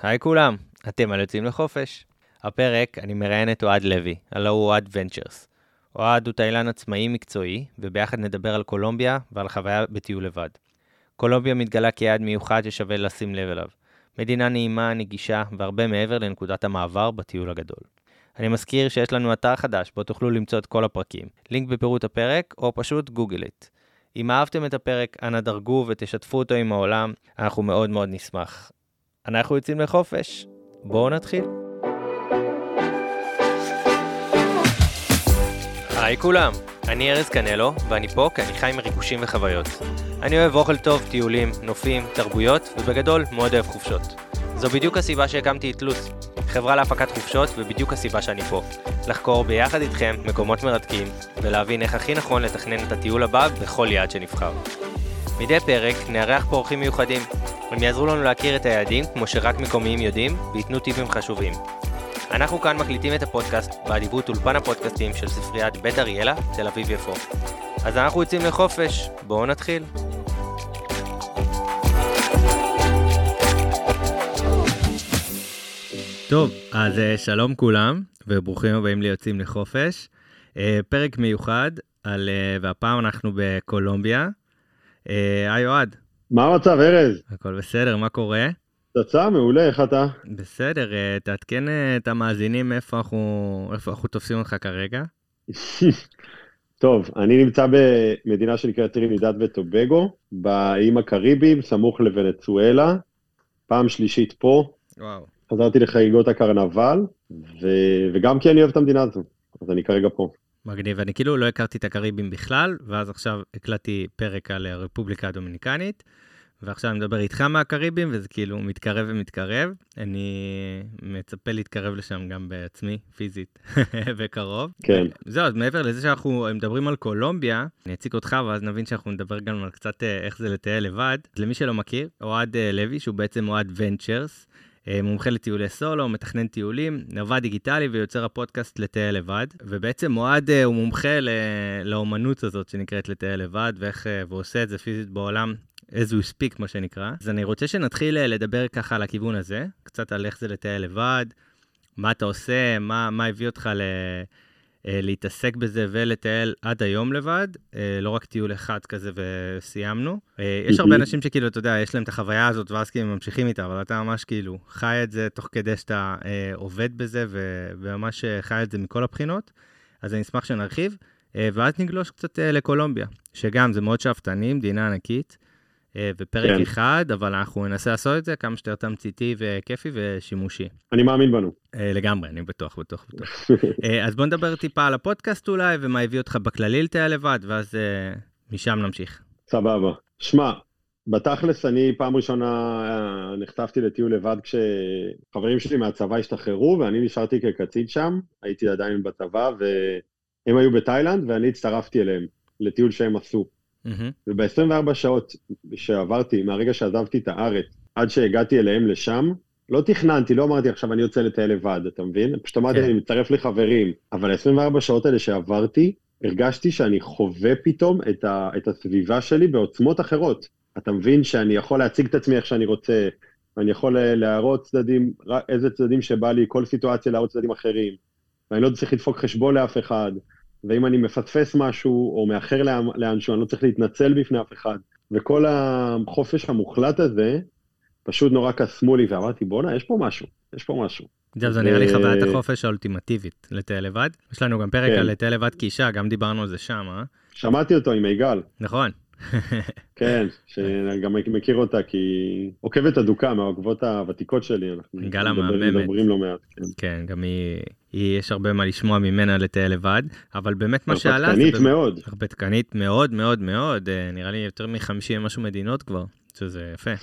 היי כולם, אתם על יוצאים לחופש. הפרק אני מראיין את אוהד לוי, הלו הוא אוהד ונצ'רס. אוהד הוא תאילן עצמאי מקצועי, וביחד נדבר על קולומביה ועל חוויה בטיול לבד. קולומביה מתגלה כיעד מיוחד ששווה לשים לב אליו. מדינה נעימה, נגישה, והרבה מעבר לנקודת המעבר בטיול הגדול. אני מזכיר שיש לנו אתר חדש, בו תוכלו למצוא את כל הפרקים. לינק בפירוט הפרק, או פשוט גוגל את. אם אהבתם את הפרק, אנא דרגו ותשתפו אותו עם העולם, אנחנו מאוד מאוד נשמח. אנחנו יוצאים לחופש. בואו נתחיל. היי כולם, אני ארז קנלו, ואני פה כי אני חי מריגושים וחוויות. אני אוהב אוכל טוב, טיולים, נופים, תרבויות, ובגדול מאוד אוהב חופשות. זו בדיוק הסיבה שהקמתי את לו"ז, חברה להפקת חופשות, ובדיוק הסיבה שאני פה. לחקור ביחד איתכם מקומות מרתקים, ולהבין איך הכי נכון לתכנן את הטיול הבא בכל יעד שנבחר. מדי פרק נארח פה אורחים מיוחדים. הם יעזרו לנו להכיר את היעדים כמו שרק מקומיים יודעים, וייתנו טיפים חשובים. אנחנו כאן מקליטים את הפודקאסט באדיבות אולפן הפודקאסטים של ספריית בית אריאלה, תל אביב יפו. אז אנחנו יוצאים לחופש, בואו נתחיל. טוב, אז אה, שלום כולם, וברוכים הבאים ליוצאים לחופש. אה, פרק מיוחד, על, אה, והפעם אנחנו בקולומביה. היי אוהד. מה המצב, ארז? הכל בסדר, מה קורה? תוצאה מעולה, איך אתה? בסדר, תעדכן את המאזינים איפה אנחנו, איפה אנחנו תופסים אותך כרגע. טוב, אני נמצא במדינה שנקראת טרינידד וטובגו, באיים הקריביים, סמוך לוונצואלה, פעם שלישית פה. וואו. חזרתי לחגיגות הקרנבל, ו... וגם כי אני אוהב את המדינה הזו, אז אני כרגע פה. מגניב, אני כאילו לא הכרתי את הקריבים בכלל, ואז עכשיו הקלטתי פרק על הרפובליקה הדומיניקנית, ועכשיו אני מדבר איתך מהקריבים, וזה כאילו מתקרב ומתקרב. אני מצפה להתקרב לשם גם בעצמי, פיזית, בקרוב. כן. זהו, אז מעבר לזה שאנחנו מדברים על קולומביה, אני אציג אותך, ואז נבין שאנחנו נדבר גם על קצת אה, איך זה לטייל לבד. למי שלא מכיר, אוהד אה, לוי, שהוא בעצם אוהד ונצ'רס. אה, מומחה לטיולי סולו, מתכנן טיולים, נווד דיגיטלי ויוצר הפודקאסט לטייל לבד. ובעצם מועד הוא מומחה לאומנות הזאת שנקראת לטייל לבד, ואיך, הוא עושה את זה פיזית בעולם as we speak, מה שנקרא. אז אני רוצה שנתחיל לדבר ככה על הכיוון הזה, קצת על איך זה לטייל לבד, מה אתה עושה, מה, מה הביא אותך ל... להתעסק בזה ולטייל עד היום לבד, לא רק טיול אחד כזה וסיימנו. יש הרבה אנשים שכאילו, אתה יודע, יש להם את החוויה הזאת ואז כאילו ממשיכים איתה, אבל אתה ממש כאילו חי את זה תוך כדי שאתה עובד בזה וממש חי את זה מכל הבחינות. אז אני אשמח שנרחיב, ואז נגלוש קצת לקולומביה, שגם זה מאוד שאפתני, מדינה ענקית. בפרק כן. אחד, אבל אנחנו ננסה לעשות את זה כמה שיותר תמציתי וכיפי ושימושי. אני מאמין בנו. לגמרי, אני בטוח, בטוח, בטוח. אז בוא נדבר טיפה על הפודקאסט אולי, ומה הביא אותך בכללי לטייל לבד, ואז משם נמשיך. סבבה. שמע, בתכלס אני פעם ראשונה נחטפתי לטיול לבד כשחברים שלי מהצבא השתחררו, ואני נשארתי כקצין שם, הייתי עדיין בצבא, והם היו בתאילנד, ואני הצטרפתי אליהם לטיול שהם עשו. Mm-hmm. וב-24 שעות שעברתי מהרגע שעזבתי את הארץ עד שהגעתי אליהם לשם, לא תכננתי, לא אמרתי עכשיו אני יוצא לטייל לבד, אתה מבין? פשוט אמרתי, כן. אני מצטרף לחברים. אבל ה-24 שעות האלה שעברתי, הרגשתי שאני חווה פתאום את, ה, את הסביבה שלי בעוצמות אחרות. אתה מבין שאני יכול להציג את עצמי איך שאני רוצה, ואני יכול להראות צדדים, איזה צדדים שבא לי, כל סיטואציה להראות צדדים אחרים, ואני לא צריך לדפוק חשבון לאף אחד, ואם אני מפספס משהו או מאחר לאנשהו, אני לא צריך להתנצל בפני אף אחד. וכל החופש המוחלט הזה, פשוט נורא קסמו לי, ואמרתי, בואנה, יש פה משהו, יש פה משהו. זהו, זה נראה לי חוויית החופש האולטימטיבית לטייל לבד. יש לנו גם פרק כן. על לטייל לבד כאישה, גם דיברנו על זה שם, אה? שמעתי אותו עם מיגל. נכון. כן, שאני גם מכיר אותה כי עוקבת אדוקה מהעוקבות הוותיקות שלי, אנחנו גל המהממת. מדברים לא מעט. כן, כן גם היא, היא, יש הרבה מה לשמוע ממנה לטייל לבד, אבל באמת מה שעלה... הרפתקנית מאוד. הרפתקנית מאוד מאוד מאוד, אה, נראה לי יותר מ-50 משהו מדינות כבר, שזה יפה.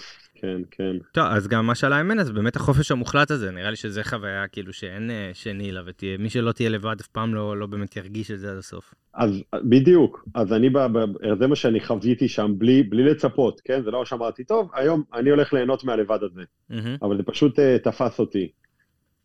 כן, כן. טוב, אז גם מה שעלה ממנה זה באמת החופש המוחלט הזה, נראה לי שזה חוויה כאילו שאין אה, שני לה, ומי שלא תהיה לבד אף פעם לא, לא באמת ירגיש את זה עד הסוף. אז בדיוק, אז אני, זה מה שאני חוויתי שם בלי, בלי לצפות, כן? זה לא שאמרתי, טוב, היום אני הולך ליהנות מהלבד הזה, mm-hmm. אבל זה פשוט uh, תפס אותי.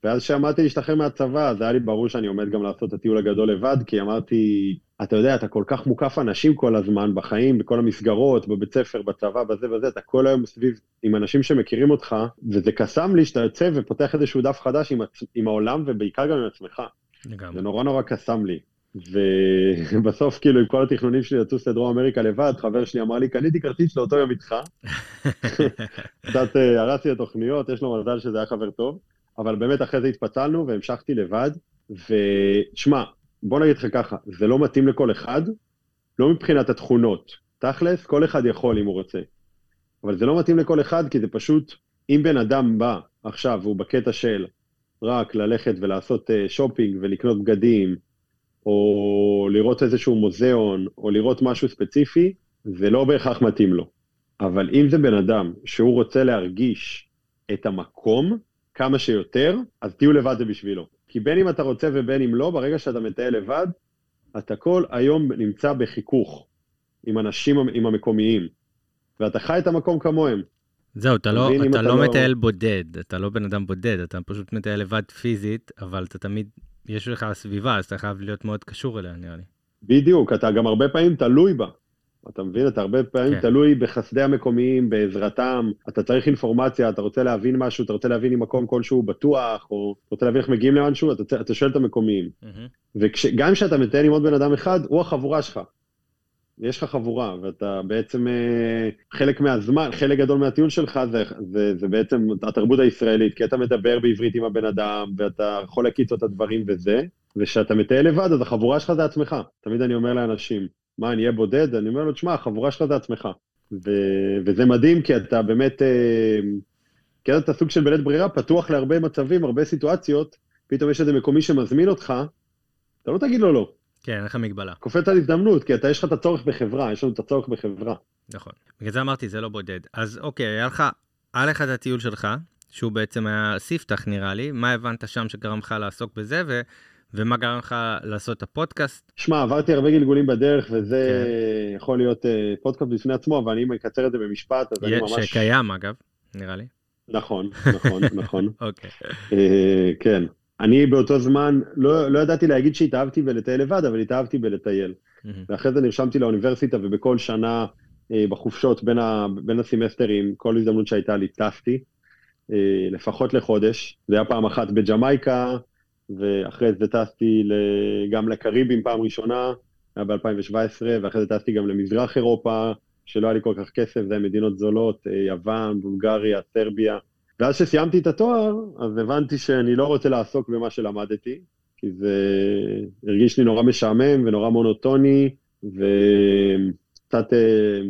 ואז כשעמדתי להשתחרר מהצבא, אז היה לי ברור שאני עומד גם לעשות את הטיול הגדול לבד, כי אמרתי, אתה יודע, אתה כל כך מוקף אנשים כל הזמן, בחיים, בכל המסגרות, בבית ספר, בצבא, בזה וזה, אתה כל היום סביב עם אנשים שמכירים אותך, וזה קסם לי שאתה יוצא ופותח איזשהו דף חדש עם, עם העולם, ובעיקר גם עם עצמך. לגמרי. זה נורא נורא קסם לי. ובסוף, כאילו, עם כל התכנונים שלי לטוס לדרום אמריקה לבד, חבר שלי אמר לי, קניתי כרטיס לאותו יום איתך. קצת אה, הרסתי את התוכניות, יש לו מזל שזה היה חבר טוב, אבל באמת אחרי זה התפצלנו והמשכתי לבד, ושמע, בוא נגיד לך ככה, זה לא מתאים לכל אחד, לא מבחינת התכונות. תכלס, כל אחד יכול אם הוא רוצה. אבל זה לא מתאים לכל אחד, כי זה פשוט, אם בן אדם בא עכשיו והוא בקטע של רק ללכת ולעשות שופינג אה, ולקנות בגדים, או לראות איזשהו מוזיאון, או לראות משהו ספציפי, זה לא בהכרח מתאים לו. אבל אם זה בן אדם שהוא רוצה להרגיש את המקום כמה שיותר, אז תהיו לבד זה בשבילו. כי בין אם אתה רוצה ובין אם לא, ברגע שאתה מטייל לבד, אתה כל היום נמצא בחיכוך עם אנשים, עם המקומיים, ואתה חי את המקום כמוהם. זהו, אתה לא, אתה אתה לא, לא מטייל בודד, אתה לא בן אדם בודד, אתה פשוט מטייל לבד פיזית, אבל אתה תמיד, יש לך סביבה, אז אתה חייב להיות מאוד קשור אליה, נראה לי. בדיוק, אתה גם הרבה פעמים תלוי בה. אתה מבין? אתה הרבה פעמים כן. תלוי בחסדי המקומיים, בעזרתם, אתה צריך אינפורמציה, אתה רוצה להבין משהו, אתה רוצה להבין אם מקום כלשהו בטוח, או אתה רוצה להבין איך מגיעים לאנשהו, אתה, אתה שואל את המקומיים. Mm-hmm. וגם כשאתה מטייל עם עוד בן אדם אחד, הוא החבורה שלך. יש לך חבורה, ואתה בעצם, אה, חלק מהזמן, חלק גדול מהטיול שלך זה, זה, זה בעצם התרבות הישראלית, כי אתה מדבר בעברית עם הבן אדם, ואתה יכול להקיץ את הדברים וזה, וכשאתה מטייל לבד, אז החבורה שלך זה עצמך. תמיד אני אומר לאנשים, מה, אני אהיה בודד? אני אומר לו, תשמע, החבורה שלך זה עצמך. ו- וזה מדהים, כי אתה באמת, אה, כי אתה סוג של בלית ברירה, פתוח להרבה מצבים, הרבה סיטואציות, פתאום יש איזה מקומי שמזמין אותך, אתה לא תגיד לו לא. כן, אין לך מגבלה. קופץ על הזדמנות, כי אתה, יש לך את הצורך בחברה, יש לנו את הצורך בחברה. נכון. בגלל זה אמרתי, זה לא בודד. אז אוקיי, היה לך, היה לך את הטיול שלך, שהוא בעצם היה ספתח נראה לי, מה הבנת שם שגרם לך לעסוק בזה, ו... ומה גרם לך לעשות את הפודקאסט? שמע, עברתי הרבה גלגולים בדרך, וזה כן. יכול להיות uh, פודקאסט בפני עצמו, אבל אני מקצר את זה במשפט, אז אני ממש... שקיים אגב, נראה לי. נכון, נכון, נכון. אוקיי. uh, כן. אני באותו זמן, לא, לא ידעתי להגיד שהתאהבתי בלטייל לבד, אבל התאהבתי בלטייל. Mm-hmm. ואחרי זה נרשמתי לאוניברסיטה, ובכל שנה uh, בחופשות בין, ה, בין הסמסטרים, כל הזדמנות שהייתה לי טסתי, uh, לפחות לחודש. זה היה פעם אחת בג'מייקה, ואחרי זה טסתי גם לקריבים פעם ראשונה, היה ב-2017, ואחרי זה טסתי גם למזרח אירופה, שלא היה לי כל כך כסף, זה היה מדינות זולות, אה, יוון, בולגריה, סרביה. ואז כשסיימתי את התואר, אז הבנתי שאני לא רוצה לעסוק במה שלמדתי, כי זה הרגיש לי נורא משעמם ונורא מונוטוני, וקצת אה,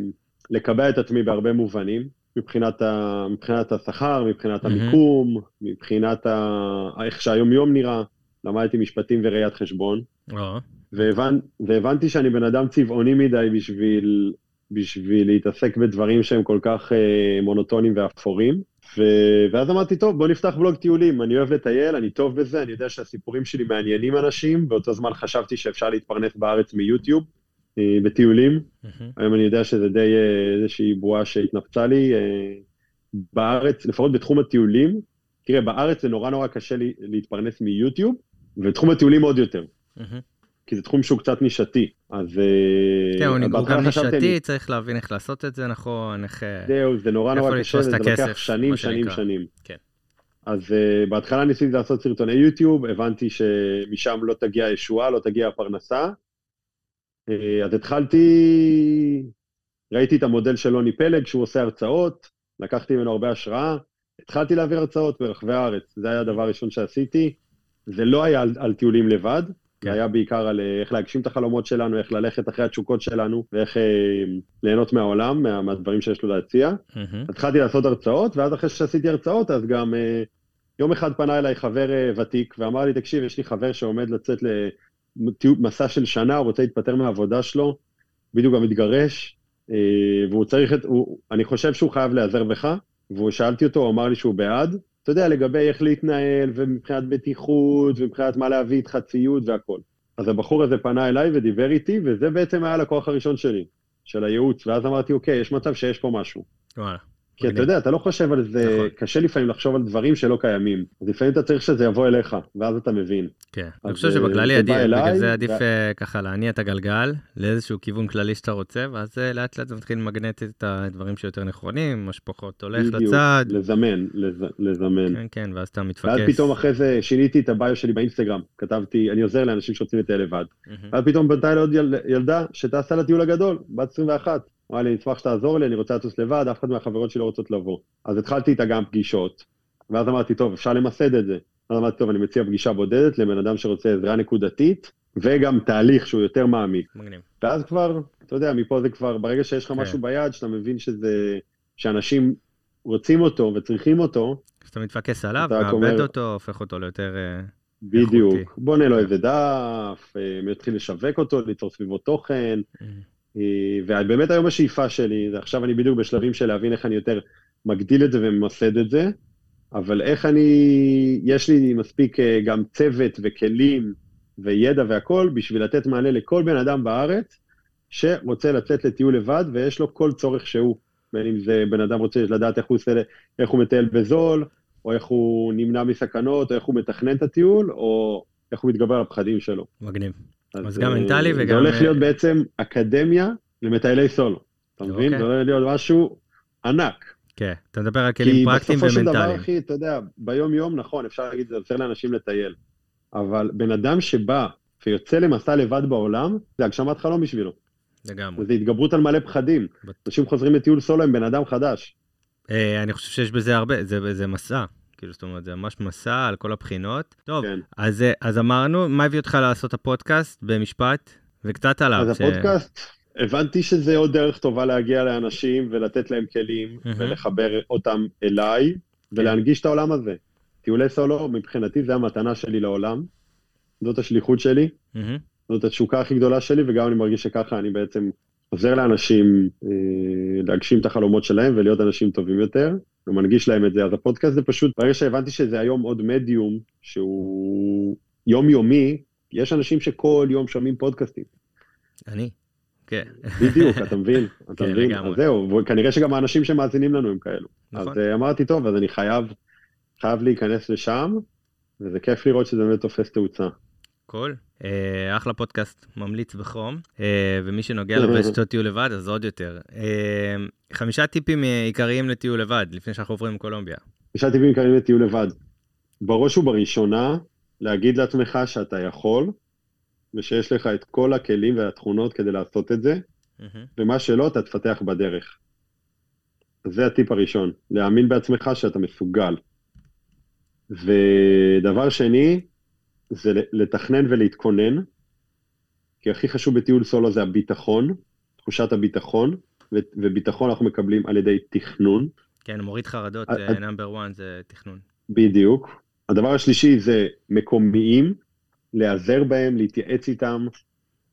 לקבע את עצמי בהרבה מובנים, מבחינת, ה... מבחינת השכר, מבחינת mm-hmm. המיקום, מבחינת ה... איך שהיום-יום נראה. למדתי משפטים וראיית חשבון, oh. והבנ... והבנתי שאני בן אדם צבעוני מדי בשביל, בשביל להתעסק בדברים שהם כל כך אה, מונוטונים ואפורים. ו... ואז אמרתי, טוב, בוא נפתח בלוג טיולים, אני אוהב לטייל, אני טוב בזה, אני יודע שהסיפורים שלי מעניינים אנשים, באותו זמן חשבתי שאפשר להתפרנס בארץ מיוטיוב, בטיולים. Mm-hmm. היום אני יודע שזה די אה, איזושהי בועה שהתנפצה לי. אה, בארץ, לפחות בתחום הטיולים, תראה, בארץ זה נורא נורא קשה לי, להתפרנס מיוטיוב, ובתחום הטיולים עוד יותר. Mm-hmm. כי זה תחום שהוא קצת נישתי, אז... כן, הוא גם נישתי, צריך להבין איך לעשות את זה נכון, איך... זהו, זה נורא נורא קשה, זה לוקח שנים, שנים, שנים. כן. אז uh, בהתחלה ניסיתי לעשות סרטוני יוטיוב, הבנתי שמשם לא תגיע הישועה, לא תגיע הפרנסה, אה, אז התחלתי, ראיתי את המודל של לוני פלג, שהוא עושה הרצאות, לקחתי ממנו הרבה השראה, התחלתי להעביר הרצאות ברחבי הארץ, זה היה הדבר הראשון שעשיתי. זה לא היה על, על טיולים לבד, כן. זה היה בעיקר על אה, איך להגשים את החלומות שלנו, איך ללכת אחרי התשוקות שלנו, ואיך אה, ליהנות מהעולם, מה, מהדברים שיש לו להציע. Mm-hmm. התחלתי לעשות הרצאות, ואז אחרי שעשיתי הרצאות, אז גם אה, יום אחד פנה אליי חבר אה, ותיק, ואמר לי, תקשיב, יש לי חבר שעומד לצאת מסע של שנה, הוא רוצה להתפטר מהעבודה שלו, בדיוק גם מתגרש, אה, והוא צריך את, הוא, אני חושב שהוא חייב להיעזר בך, והוא שאלתי אותו, הוא אמר לי שהוא בעד, אתה יודע, לגבי איך להתנהל, ומבחינת בטיחות, ומבחינת מה להביא איתך ציוד והכל. אז הבחור הזה פנה אליי ודיבר איתי, וזה בעצם היה הלקוח הראשון שלי, של הייעוץ, ואז אמרתי, אוקיי, יש מצב שיש פה משהו. וואלה. כי אתה יודע, אתה לא חושב על זה, נכון. קשה לפעמים לחשוב על דברים שלא קיימים. אז לפעמים אתה צריך שזה יבוא אליך, ואז אתה מבין. כן, אני חושב אה, שבכללי זה עדיף, בא אליי, בגלל זה עדיף ו- אה, ככה להניע את הגלגל לאיזשהו כיוון כללי שאתה רוצה, ואז אה, לאט לאט זה מתחיל למגנט את הדברים שיותר נכונים, מה שפחות הולך בדיוק, לצד, לזמן, לז, לזמן. כן, כן, ואז אתה ואז מתפקס. פתאום אחרי זה שיניתי את הביו שלי באינסטגרם, כתבתי, אני עוזר לאנשים שרוצים לטייל לבד. מהמם. ואז פתאום פנתה אלי עוד יל, ילדה שטסה לטיול הגדול, בת 21. אמרה לי, נשמח שתעזור לי, אני רוצה לטוס לבד, אף אחד מהחברות שלי לא רוצות לבוא. אז התחלתי איתה גם פגישות, ואז אמרתי, טוב, אפשר למסד את זה. אז אמרתי, טוב, אני מציע פגישה בודדת לבן אדם שרוצה עזרה נקודתית, וגם תהליך שהוא יותר מעמיק. מגניב. ואז כבר, אתה יודע, מפה זה כבר, ברגע שיש לך כן. משהו ביד, שאתה מבין שזה, שאנשים רוצים אותו וצריכים אותו, כשאתה מתפקס עליו, אתה מאבד אומר- אותו, הופך אותו ליותר... אה, בדיוק, איכותי. בונה לו איזה דף, אה, יתחיל לשווק אותו, ליצור סביבו תוכן, אה, ובאמת היום השאיפה שלי, עכשיו אני בדיוק בשלבים של להבין איך אני יותר מגדיל את זה וממסד את זה, אבל איך אני, יש לי מספיק אה, גם צוות וכלים וידע והכול בשביל לתת מענה לכל בן אדם בארץ שרוצה לצאת לטיול לבד ויש לו כל צורך שהוא, בין אם זה בן אדם רוצה לדעת איך הוא, עושה, איך הוא מטייל בזול, או איך הוא נמנע מסכנות, או איך הוא מתכנן את הטיול, או איך הוא מתגבר על הפחדים שלו. מגניב. אז גם אה, מנטלי זה וגם, הולך אה, להיות בעצם אקדמיה למטיילי סולו. אתה מבין? אוקיי. זה הולך להיות משהו ענק. כן, אתה מדבר על כי כלים פרקטיים בסופו של דבר, ומנטליים. אחי, אתה יודע, ביום-יום, נכון, אפשר להגיד, זה עוזר לאנשים לטייל. אבל בן אדם שבא ויוצא למסע לבד בעולם, זה הגשמת חלום בשבילו. לגמרי. וזה התגברות על מלא פחדים. אנשים חוזרים לטיול סולו עם בן אדם חדש. אה, אני חושב שיש בזה הרבה, זה, זה מסע. כאילו, זאת אומרת, זה ממש מסע על כל הבחינות. טוב, כן. אז, אז אמרנו, מה הביא אותך לעשות הפודקאסט במשפט? וקצת עליו. אז ש- הפודקאסט, הבנתי שזה עוד דרך טובה להגיע לאנשים ולתת להם כלים מהמם. ולחבר אותם אליי ולהנגיש את העולם הזה. טיולי סולו, מבחינתי זה המתנה שלי לעולם. זאת השליחות שלי, מהמם. זאת התשוקה הכי גדולה שלי, וגם אני מרגיש שככה אני בעצם עוזר לאנשים אה, להגשים את החלומות שלהם ולהיות אנשים טובים יותר, ומנגיש להם את זה. אז הפודקאסט זה פשוט, ברגע שהבנתי שזה היום עוד מדיום שהוא יומיומי, יש אנשים שכל יום שומעים פודקאסטים. אני. כן. בדיוק, אתה מבין? אתה כן, מבין? לגמרי. אז זהו, וכנראה שגם האנשים שמאזינים לנו הם כאלו. נכון. אז אה, אמרתי, טוב, אז אני חייב, חייב להיכנס לשם, וזה כיף לראות שזה באמת תופס תאוצה. קול. אה, אחלה פודקאסט, ממליץ בחום. אה, ומי שנוגע לרשתות טיול לבד, אז עוד יותר. אה, חמישה טיפים אה, עיקריים לטיול לבד, לפני שאנחנו עוברים לקולומביה. תשעה טיפים קרים לטיול לבד. בראש ובראשונה, להגיד לעצמך שאתה יכול, ושיש לך את כל הכלים והתכונות כדי לעשות את זה. ומה שלא, אתה תפתח בדרך. זה הטיפ הראשון, להאמין בעצמך שאתה מסוגל. ודבר שני, זה לתכנן ולהתכונן, כי הכי חשוב בטיול סולו זה הביטחון, תחושת הביטחון, וביטחון אנחנו מקבלים על ידי תכנון, כן, מוריד חרדות, אה, נאמבר 1 זה תכנון. בדיוק. הדבר השלישי זה מקומיים, להיעזר בהם, להתייעץ איתם,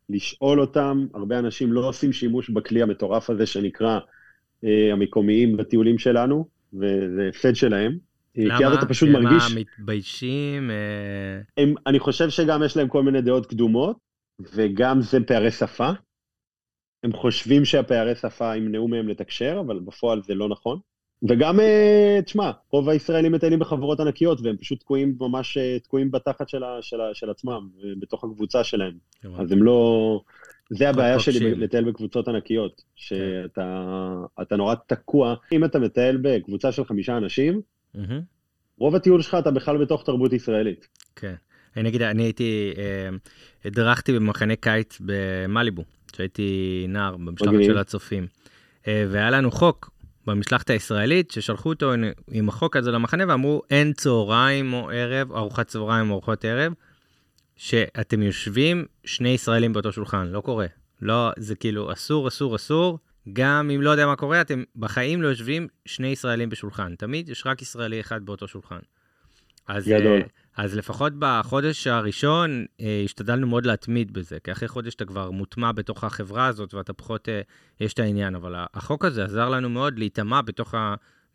לשאול אותם. הרבה אנשים לא עושים שימוש בכלי המטורף הזה שנקרא אה, המקומיים בטיולים שלנו, וזה הפסד שלהם. אה, כי אז אתה פשוט מרגיש, מה, מתביישים? אה, הם, אני חושב שגם יש להם כל מיני דעות קדומות, וגם זה פערי שפה. הם חושבים שהפערי שפה ימנעו מהם לתקשר, אבל בפועל זה לא נכון. וגם, אה, תשמע, רוב הישראלים מטיילים בחברות ענקיות, והם פשוט תקועים ממש, תקועים בתחת של, ה, של, ה, של עצמם, בתוך הקבוצה שלהם. אז הם לא... זה הבעיה שלי לטייל בקבוצות ענקיות, שאתה אתה נורא תקוע. אם אתה מטייל בקבוצה של חמישה אנשים. רוב הטיול שלך אתה בכלל בתוך תרבות ישראלית. כן. אני אגיד, אני הייתי, אה, הדרכתי במחנה קיץ במליבו, כשהייתי נער במשלחת. של הצופים. אה, והיה לנו חוק במשלחת הישראלית, ששלחו אותו עם- עם החוק הזה למחנה ואמרו, אין צהריים או ערב, ארוחת צהריים או ארוחת ערב, שאתם יושבים שני ישראלים באותו שולחן, לא קורה. לא, זה כאילו אסור, אסור, אסור. גם אם לא יודע מה קורה, אתם בחיים לא יושבים שני ישראלים בשולחן. תמיד יש רק ישראלי אחד באותו שולחן. אז, גדול. אה, אז לפחות בחודש הראשון אה, השתדלנו מאוד להתמיד בזה, כי אחרי חודש אתה כבר מוטמע בתוך החברה הזאת ואתה פחות, אה, יש את העניין, אבל החוק הזה עזר לנו מאוד להיטמע בתוך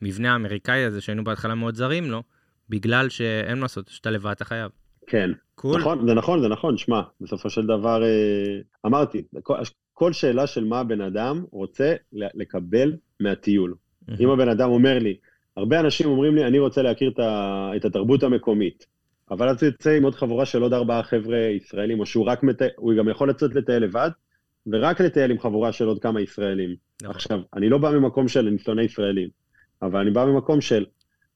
המבנה האמריקאי הזה, שהיינו בהתחלה מאוד זרים לו, בגלל שאין מה לעשות, שאתה לבד אתה חייב. כן. קול. נכון, זה נכון, זה נכון, שמע, בסופו של דבר, אמרתי, כל, שאלה של מה הבן אדם רוצה לקבל מהטיול. אם הבן אדם אומר לי, הרבה אנשים אומרים לי, אני רוצה להכיר את, התרבות המקומית, אבל אז יוצא עם עוד חבורה של עוד ארבעה חבר'ה ישראלים, או שהוא רק מטייל, הוא גם יכול לצאת לטייל לבד, ורק לטייל עם חבורה של עוד כמה ישראלים. נכון. עכשיו, אני לא בא ממקום של אני שונא ישראלים, אבל אני בא ממקום של,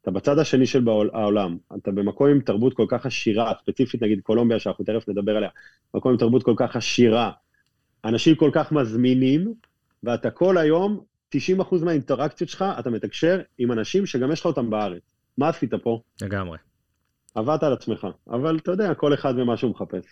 אתה בצד השני של העולם, אתה במקום עם תרבות כל כך עשירה, ספציפית נגיד קולומביה, שאנחנו תכף נדבר עליה, מקום עם תרבות כל כך עשירה, אנשים כל כך מזמינים, ואתה כל היום, 90% מהאינטראקציות שלך, אתה מתקשר עם אנשים שגם יש לך אותם בארץ. מה עשית פה? לגמרי, עבדת על עצמך, אבל אתה יודע, כל אחד ומה שהוא מחפש.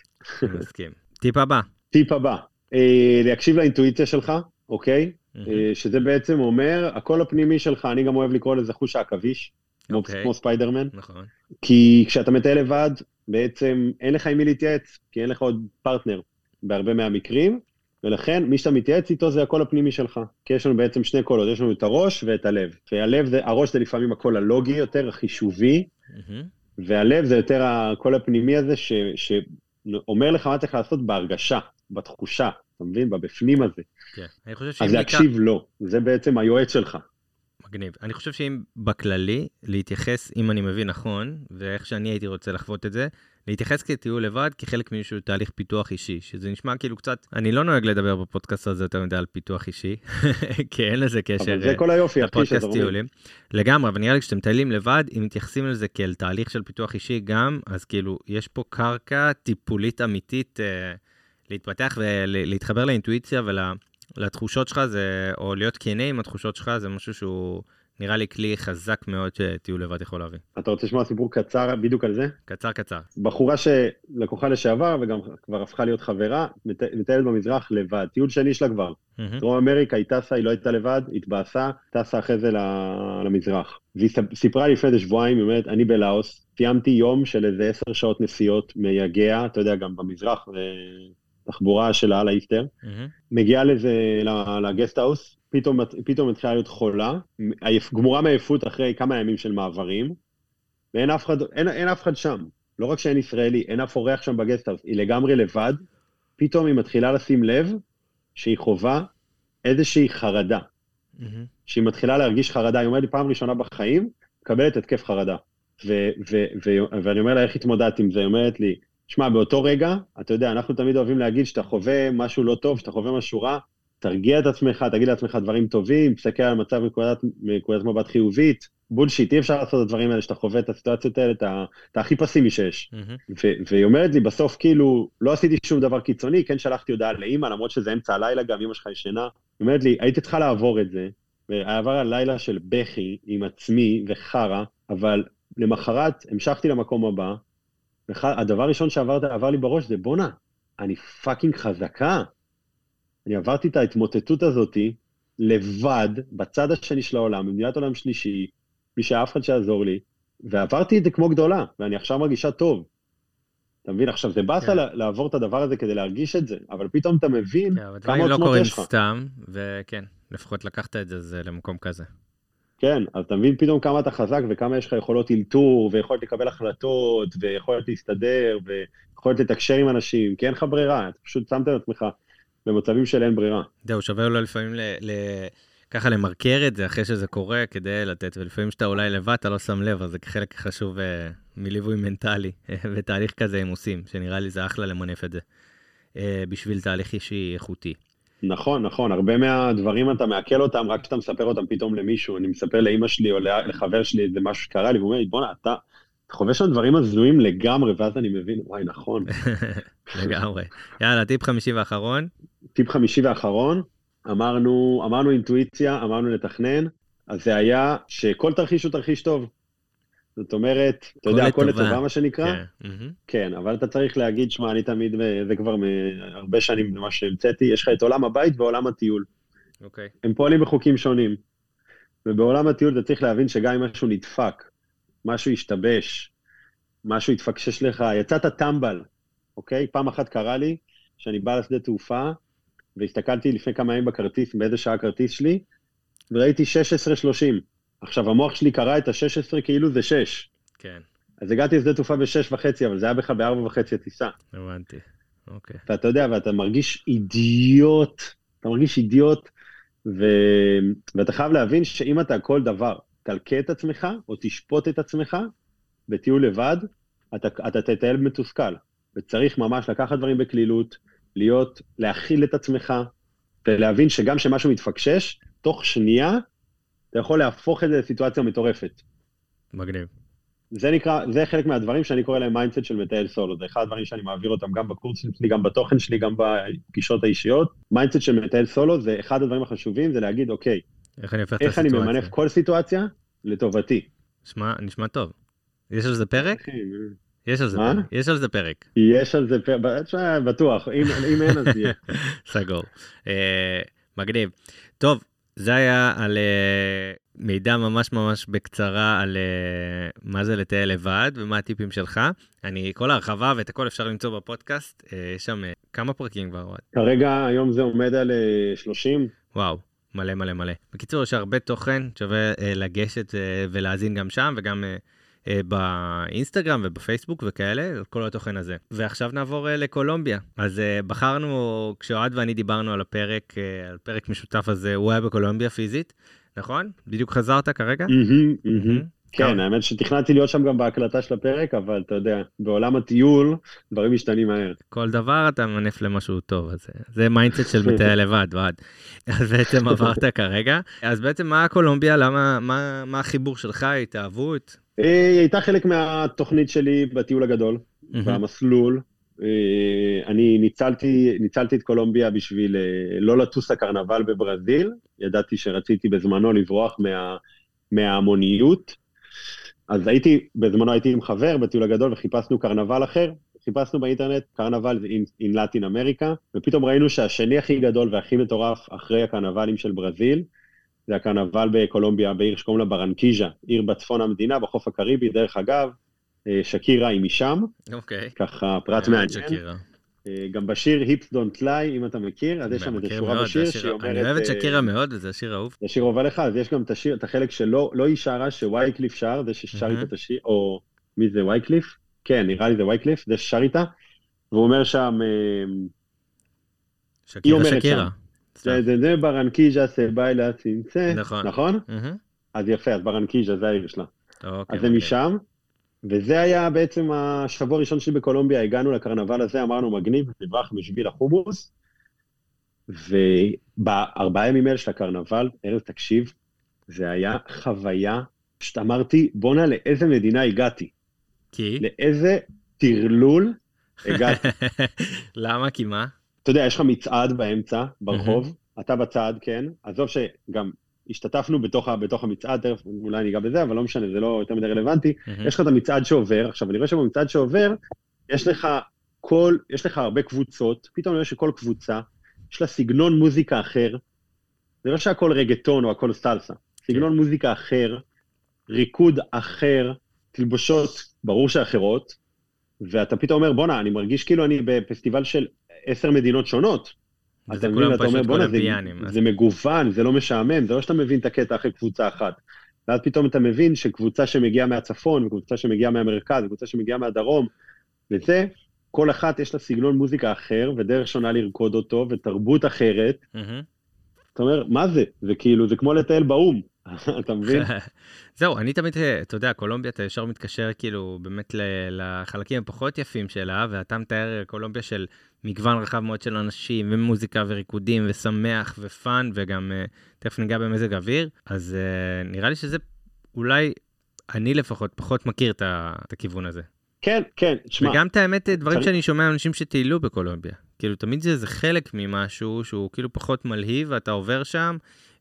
מסכים. טיפ הבא. טיפ הבא, אה, להקשיב לאינטואיציה שלך, אוקיי? מהמם. אה, שזה בעצם אומר, הקול הפנימי שלך, אני גם אוהב לקרוא לזה חוש העכביש, כמו- אוקיי. כמו ספיידרמן, נכון. כי כשאתה מטייל לבד, בעצם אין לך עם מי להתייעץ, כי אין לך עוד פרטנר בהרבה מהמקרים, ולכן מי שאתה מתייעץ איתו זה הקול הפנימי שלך. כי יש לנו בעצם שני קולות, יש לנו את הראש ואת הלב. והלב זה, הראש זה לפעמים הקול הלוגי יותר, החישובי, מהמם. והלב זה יותר הקול הפנימי הזה ש, שאומר לך מה צריך לעשות בהרגשה, בתחושה, אתה מבין? בבפנים הזה. כן. אני חושב שאם אז. להקשיב לו, זה בעצם היועץ שלך. מגניב. אני חושב שאם בכללי, להתייחס, אם אני מבין נכון, ואיך שאני הייתי רוצה לחוות את זה, להתייחס כטיול לבד כחלק מאיזשהו תהליך פיתוח אישי, שזה נשמע כאילו קצת, אני לא נוהג לדבר בפודקאסט הזה יותר מדי על פיתוח אישי, כי אין לזה קשר אבל זה כל היופי, אחי, שאתה. טיולים. לגמרי, אבל נראה לי כשאתם מטיילים לבד, אם מתייחסים לזה כאל תהליך של פיתוח אישי גם, אז כאילו, יש פה קרקע טיפולית אמיתית אה, להתפתח ולהתחבר לאינטואיציה ולתחושות שלך, זה, או להיות כנה עם התחושות שלך, זה משהו שהוא נראה לי כלי חזק מאוד שטיול לבד יכול להביא. אתה רוצה לשמוע סיפור קצר בדיוק על זה? קצר קצר. בחורה שלקוחה לשעבר וגם כבר הפכה להיות חברה, מט- מטיילת במזרח לבד, טיול שני שלה כבר. מהמם. דרום אמריקה, היא טסה, היא לא הייתה לבד, התבאסה, טסה אחרי זה למזרח. והיא סיפרה לי לפני איזה שבועיים, היא אומרת, אני בלאוס, סיימתי יום של איזה עשר שעות נסיעות מיגע, אתה יודע, גם במזרח, ותחבורה של העל האיסטר. מהמם. מגיעה לזה, ל- ל guest house, פתאום, פתאום מתחילה להיות חולה, גמורה מעייפות אחרי כמה ימים של מעברים, ואין אף אחד, אין, אין אף אחד שם. לא רק שאין ישראלי, אין אף אורח שם ב guest house, היא לגמרי לבד, פתאום היא מתחילה לשים לב שהיא חווה איזושהי חרדה, מהמם. שהיא מתחילה להרגיש חרדה, היא אומרת לי פעם ראשונה בחיים, מקבלת התקף חרדה. ו- ו- ו- ואני אומר לה, איך התמודדת עם זה? היא אומרת לי, שמע, באותו רגע, אתה יודע, אנחנו תמיד אוהבים להגיד שאתה חווה משהו לא טוב, שאתה חווה משהו רע, תרגיע את עצמך, תגיד לעצמך דברים טובים, תסתכל על המצב מנקודת, מבט חיובית. בולשיט, אי אפשר לעשות את הדברים האלה, שאתה חווה את הסיטואציות האלה, אתה, אתה הכי פסימי שיש. ו- והיא אומרת לי בסוף, כאילו, לא עשיתי שום דבר קיצוני, כן שלחתי הודעה לאימא, למרות שזה אמצע הלילה גם, אמא שלך ישנה. היא אומרת לי, הייתי צריכה לעבור את זה, ועבר הלילה של בכי עם עצמי וחרא, אבל למחרת המשכתי למקום הבא, והדבר הראשון שעבר עבר לי בראש זה, בואנה, אני פאקינג חזקה. אני עברתי את ההתמוטטות הזאתי, לבד, בצד השני של העולם, במדינת עולם שלישי, בלי שאף אחד שיעזור לי, ועברתי את זה כמו גדולה, ואני עכשיו מרגישה טוב. אתה מבין? עכשיו, זה באסה כן. לעבור את הדבר הזה כדי להרגיש את זה, אבל פתאום אתה מבין כן, כמה דברים לא עוצמות קורים יש לך. סתם, וכן, לפחות לקחת את זה זה למקום כזה. כן, אז אתה מבין פתאום כמה אתה חזק וכמה יש לך יכולות אלתור, ויכולת לקבל החלטות, ויכולת להסתדר, ויכולת לתקשר עם אנשים, כי אין לך ברירה, אתה פשוט שמת את עצמך במצבים של אין ברירה. זהו, שווה אולי לפעמים ל... ל... ככה למרקר את זה אחרי שזה קורה כדי לתת, ולפעמים שאתה אולי לבד אתה לא שם לב, אז זה חלק חשוב אה, מליווי מנטלי ותהליך כזה הם עושים, שנראה לי זה אחלה למנף את זה, אה, בשביל תהליך אישי איכותי. נכון, נכון, הרבה מהדברים אתה מעכל אותם רק כשאתה מספר אותם פתאום למישהו. אני מספר לאימא שלי או לחבר שלי איזה משהו שקרה לי, והוא אומר לי, בואנה, אתה, אתה חווה שם דברים הזויים לגמרי, ואז אני מבין, וואי, נכון. לגמרי. יאללה, טיפ חמישי ואחרון. טיפ חמישי ואחרון, אמרנו, אמרנו אינטואיציה, אמרנו לתכנן, אז זה היה שכל תרחיש הוא תרחיש טוב. זאת אומרת, אתה יודע, הכל לטובה. מה שנקרא, כן. כן, אבל אתה צריך להגיד, שמע, אני תמיד, זה כבר מהרבה שנים מה שהמצאתי, יש לך את עולם הבית ועולם הטיול. אוקיי. הם פועלים בחוקים שונים. ובעולם הטיול אתה צריך להבין שגם אם משהו נדפק, משהו השתבש, משהו התפקשש לך, יצאת טמבל, אוקיי? פעם אחת קרה לי שאני בא לשדה תעופה, והסתכלתי לפני כמה ימים בכרטיס, באיזה שעה הכרטיס שלי, וראיתי 16.30. עכשיו, המוח שלי קרא את ה-16 כאילו זה 6. כן, אז הגעתי לשדה תעופה ב-6 וחצי, אבל זה היה בכלל ב-4 וחצי הטיסה. הבנתי. אוקיי. ואתה יודע, ואתה מרגיש אידיוט, אתה מרגיש אידיוט, ו... ואתה חייב להבין שאם אתה כל דבר תלקה את עצמך, או תשפוט את עצמך בטיול לבד, אתה, אתה תטייל מתוסכל. וצריך ממש לקחת דברים בקלילות, להיות, להכיל את עצמך, ולהבין שגם כשמשהו מתפקשש, תוך שנייה אתה יכול להפוך את זה לסיטואציה מטורפת. מגניב. זה נקרא, זה חלק מהדברים שאני קורא להם mindset של מטייל סולו, זה אחד הדברים שאני מעביר אותם גם בקורס שלי, גם בתוכן שלי, גם בפגישות האישיות. mindset של מטייל סולו זה אחד הדברים החשובים, זה להגיד, אוקיי, איך אני הופך את איך אני הסיטואציה? ממנף כל סיטואציה לטובתי. נשמע, נשמע טוב. יש על זה פרק? יש על זה? פרק. יש על זה פרק. יש על זה, פ- תשמע, בטוח, אם אם אין אז יהיה. סגור. אה, מגניב. טוב, זה היה על אה, מידע ממש ממש בקצרה על אה, מה זה לטייל לבד ומה הטיפים שלך. אני, כל ההרחבה ואת הכל אפשר למצוא בפודקאסט. אה, יש שם אה, כמה פרקים כבר. כרגע היום זה עומד על אה, 30, וואו, מלא מלא מלא. בקיצור, יש הרבה תוכן, שווה אה, לגשת אה, ולהאזין גם שם וגם אה, באינסטגרם ובפייסבוק וכאלה, כל התוכן הזה. ועכשיו נעבור אה, לקולומביה. אז אה, בחרנו, כשאוהד ואני דיברנו על הפרק, אה, על פרק משותף הזה, הוא היה בקולומביה פיזית, נכון? בדיוק חזרת כרגע? מהמם. מהמם. כן, האמת שתכננתי להיות שם גם בהקלטה של הפרק, אבל אתה יודע, בעולם הטיול דברים משתנים מהר. כל דבר אתה ממנף למשהו טוב, אז אה, זה mindset של מטייל לבד, אוהד. אז בעצם עברת כרגע. אז בעצם מה קולומביה, למה, מה, מה החיבור שלך, התאהבות? אה, היא הייתה חלק מהתוכנית שלי בטיול הגדול, במסלול. אה, אני ניצלתי, ניצלתי את קולומביה בשביל אה, לא לטוס לקרנבל בברזיל. ידעתי שרציתי בזמנו לברוח מה, מההמוניות. אז הייתי, בזמנו הייתי עם חבר בטיול הגדול וחיפשנו קרנבל אחר. חיפשנו באינטרנט קרנבל in לטין אמריקה, ופתאום ראינו שהשני הכי גדול והכי מטורף אחרי הקרנבלים של ברזיל, זה הקרנבל בקולומביה, בעיר שקוראים לה ברנקיז'ה, עיר בצפון המדינה, בחוף הקריבי, דרך אגב, אה, שקירה היא משם, אוקיי. ככה פרט באמת מעניין. שקירה. אה, גם בשיר היפס דונט ליי, אם אתה מכיר, אז יש שם איזה מכיר שורה מאוד, בשיר זה שהיא אומרת... אני אוהב את אה, שקירה מאוד, וזה שיר אהוב. זה שיר אהוב עליך, אז יש גם את השיר, את החלק שלא לא היא שרה, שווייקליף שר, זה ששר. איתה את השיר, או מי זה וייקליף? כן, נראה לי זה וייקליף, זה ששר איתה, והוא אומר שם, שקירה שקירה. זה זה זה ברנקיז'ה סביילה צינצה, נכון. נכון? אז יפה, אז ברנקיז'ה זה העיר שלה. אוקיי, אז זה מגניב. משם. וזה היה בעצם השבוע הראשון שלי בקולומביה, הגענו לקרנבל הזה, אמרנו מגניב, נברח בשביל החומוס, ובארבעה ימים האלה של הקרנבל, ארז, תקשיב, זה היה חוויה, פשוט אמרתי, בואנה, לאיזה מדינה הגעתי, כי? לאיזה טרלול הגעתי. למה? כי מה? אתה יודע, יש לך מצעד באמצע, ברחוב, אתה בצד, כן, עזוב שגם השתתפנו בתוך, בתוך המצעד, תכף אולי ניגע בזה, אבל לא משנה, זה לא יותר מדי רלוונטי. מהמם. יש לך את המצעד שעובר, עכשיו אני רואה שבמצעד שעובר, יש לך כל, יש לך הרבה קבוצות, פתאום אני רואה שכל קבוצה, יש לה סגנון מוזיקה אחר, זה לא שהכל רגטון או הכל סלסה, סגנון מוזיקה אחר, ריקוד אחר, תלבושות, ברור שאחרות, ואתה פתאום אומר, בואנה, אני מרגיש כאילו אני בפסטיבל של עשר מדינות שונות. וזה אתה מבין, אתה אומר, בואנה, זה. אז- זה מגוון, זה לא משעמם, זה לא שאתה מבין את הקטע אחרי קבוצה אחת. ואז פתאום אתה מבין שקבוצה שמגיעה מהצפון, וקבוצה שמגיעה מהמרכז, וקבוצה שמגיעה מהדרום, וזה, כל אחת יש לה סגנון מוזיקה אחר, ודרך שונה לרקוד אותו, ותרבות אחרת. מהמם. אתה אומר, מה זה? זה כאילו, זה כמו לטייל באו"ם, אתה מבין? זהו, אני תמיד, אתה יודע, קולומביה, אתה ישר מתקשר כאילו באמת לחלקים הפחות יפים שלה, ואתה מתאר קולומביה של מגוון רחב מאוד של אנשים, ומוזיקה וריקודים, ושמח ופאן, וגם אה, תכף ניגע במזג אוויר, אז אה, נראה לי שזה אולי, אני לפחות, פחות מכיר את הכיוון הזה. כן, כן, תשמע, וגם את האמת, דברים שאני שומע מאנשים שטיילו בקולומביה. כאילו, תמיד זה, זה חלק ממשהו שהוא כאילו פחות מלהיב, ואתה עובר שם,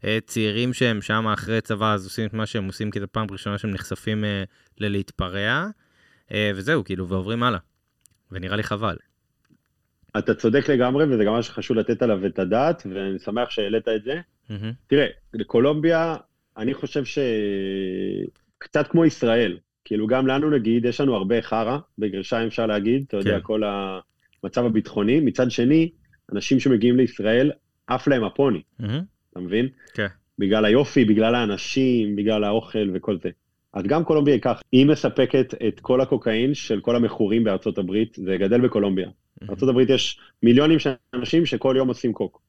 אה, צעירים שהם שם אחרי צבא, אז עושים את מה שהם עושים, כי זו פעם ראשונה שהם נחשפים אה, ללהתפרע, אה, וזהו, כאילו, ועוברים הלאה. ונראה לי חבל. אתה צודק לגמרי, וזה גם משהו שחשוב לתת עליו את הדעת, ואני שמח שהעלית את זה. מהמם. תראה, לקולומביה, אני חושב שקצת כמו ישראל, כאילו גם לנו נגיד, יש לנו הרבה חרא, בגרשיים אפשר להגיד, אתה יודע, כן. כל המצב הביטחוני. מצד שני, אנשים שמגיעים לישראל, עף להם הפוני, מהמם. אתה מבין? כן. בגלל היופי, בגלל האנשים, בגלל האוכל וכל זה. אז גם קולומביה ככה, היא מספקת את כל הקוקאין של כל המכורים בארצות הברית, זה גדל בקולומביה. בארצות הברית יש מיליונים של אנשים שכל יום עושים קוק.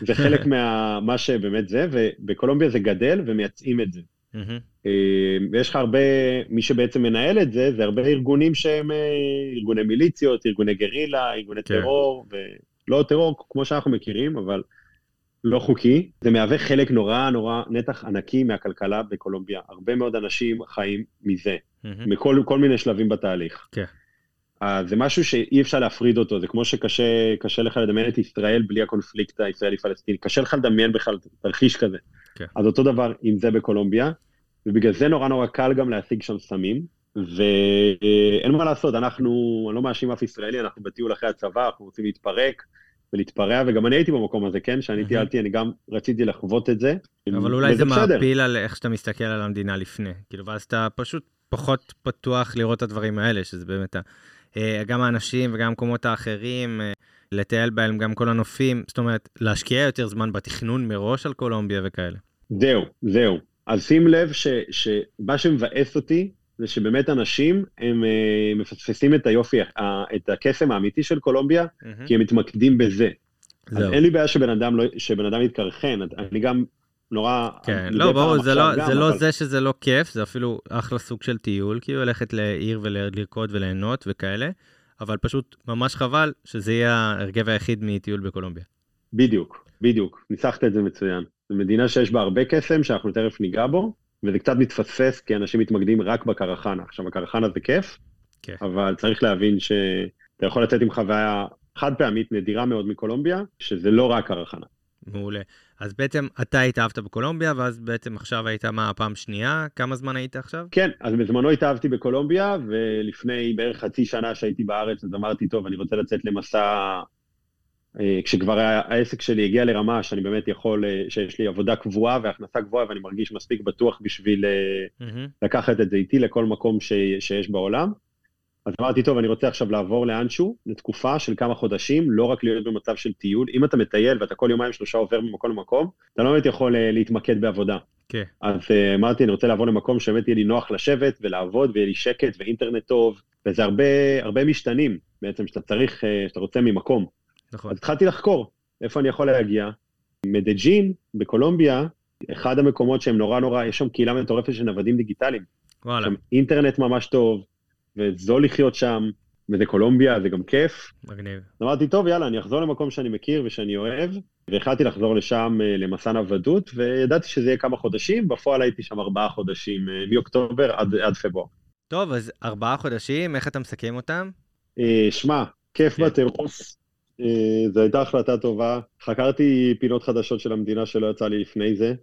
זה חלק מה שבאמת זה, ובקולומביה זה גדל ומייצאים את זה. אה, ויש לך הרבה, מי שבעצם מנהל את זה, זה הרבה ארגונים שהם אה, ארגוני מיליציות, ארגוני גרילה, ארגוני כן. טרור, ולא טרור כמו שאנחנו מכירים, אבל לא חוקי. זה מהווה חלק נורא נורא, נתח ענקי מהכלכלה בקולומביה. הרבה מאוד אנשים חיים מזה, mm-hmm. מכל מיני שלבים בתהליך. כן. אז זה משהו שאי אפשר להפריד אותו, זה כמו שקשה לך לדמיין את ישראל בלי הקונפליקט הישראלי-פלסטיני, קשה לך לדמיין בכלל תרחיש כזה. כן. אז אותו דבר עם זה בקולומביה, ובגלל זה נורא נורא קל גם להשיג שם סמים, ואין מה לעשות, אנחנו, אני לא מאשים אף ישראלי, אנחנו בטיול אחרי הצבא, אנחנו רוצים להתפרק ולהתפרע, וגם אני הייתי במקום הזה, כן? כשאני טיילתי, אני גם רציתי לחוות את זה. אבל אולי זה מעפיל על איך שאתה מסתכל על המדינה לפני, כאילו, ואז אתה פשוט פחות פתוח לראות את הדברים האלה, שזה באמת, אה, גם האנשים וגם המקומות האחרים, אה, לטייל בהם גם כל הנופים, זאת אומרת, להשקיע יותר זמן בתכנון מראש על קולומביה וכאלה. זהו, זהו. אז שים לב שמה שמבאס אותי זה שבאמת אנשים הם uh, מפספסים את היופי, uh, את הקסם האמיתי של קולומביה, mm-hmm. כי הם מתמקדים בזה. זהו. אז אין לי בעיה שבן אדם, לא, שבן אדם יתקרחן, אני גם נורא... כן, לא, ברור, זה, לא, גם, זה לא אבל... לא זה שזה לא כיף, זה אפילו אחלה סוג של טיול, כאילו ללכת לעיר ולרקוד וליהנות וכאלה, אבל פשוט ממש חבל שזה יהיה ההרכב היחיד מטיול בקולומביה. בדיוק, בדיוק, ניסחת את זה מצוין. זו מדינה שיש בה הרבה קסם, שאנחנו תכף ניגע בו, וזה קצת מתפספס כי אנשים מתמקדים רק בקרחנה. עכשיו, הקרחנה זה כיף, כן. אבל צריך להבין שאתה יכול לצאת עם חוויה חד פעמית נדירה מאוד מקולומביה, שזה לא רק קרחנה. מעולה. אז בעצם אתה התאהבת בקולומביה, ואז בעצם עכשיו היית מה, הפעם שנייה? כמה זמן היית עכשיו? כן, אז בזמנו התאהבתי בקולומביה, ולפני בערך חצי שנה שהייתי בארץ, אז אמרתי, טוב, אני רוצה לצאת למסע כשכבר העסק שלי הגיע לרמה שאני באמת יכול, אה, שיש לי עבודה קבועה והכנסה גבוהה ואני מרגיש מספיק בטוח בשביל mm-hmm. לקחת את זה איתי לכל מקום ש, שיש בעולם. אז אמרתי, טוב, אני רוצה עכשיו לעבור לאנשהו, לתקופה של כמה חודשים, לא רק להיות במצב של טיול. אם אתה מטייל ואתה כל יומיים שלושה עובר ממקום למקום, אתה לא באמת יכול להתמקד בעבודה. כן. Okay. אז אמרתי, אני רוצה לעבור למקום שבאמת יהיה לי נוח לשבת ולעבוד, ויהיה לי שקט ואינטרנט טוב, וזה הרבה, הרבה משתנים בעצם שאתה צריך, שאתה רוצה ממקום. נכון. אז התחלתי לחקור איפה אני יכול להגיע. מדג'ין בקולומביה, אחד המקומות שהם נורא נורא, יש שם קהילה מטורפת של נוודים דיגיטליים. וואלה. שם אינטרנט ממש טוב, וזול לחיות שם, וזה קולומביה, זה גם כיף. מגניב. אמרתי, טוב, יאללה, אני אחזור למקום שאני מכיר ושאני אוהב, והחלטתי לחזור לשם אה, למסע נוודות, וידעתי שזה יהיה כמה חודשים, בפועל הייתי שם ארבעה חודשים, אה, מאוקטובר עד, עד פברואר. טוב, אז ארבעה חודשים, איך אתה מסכם אותם? אה, שמע, כיף כן. אה, זו הייתה החלטה טובה. חקרתי פינות חדשות של המדינה שלא יצא לי לפני זה,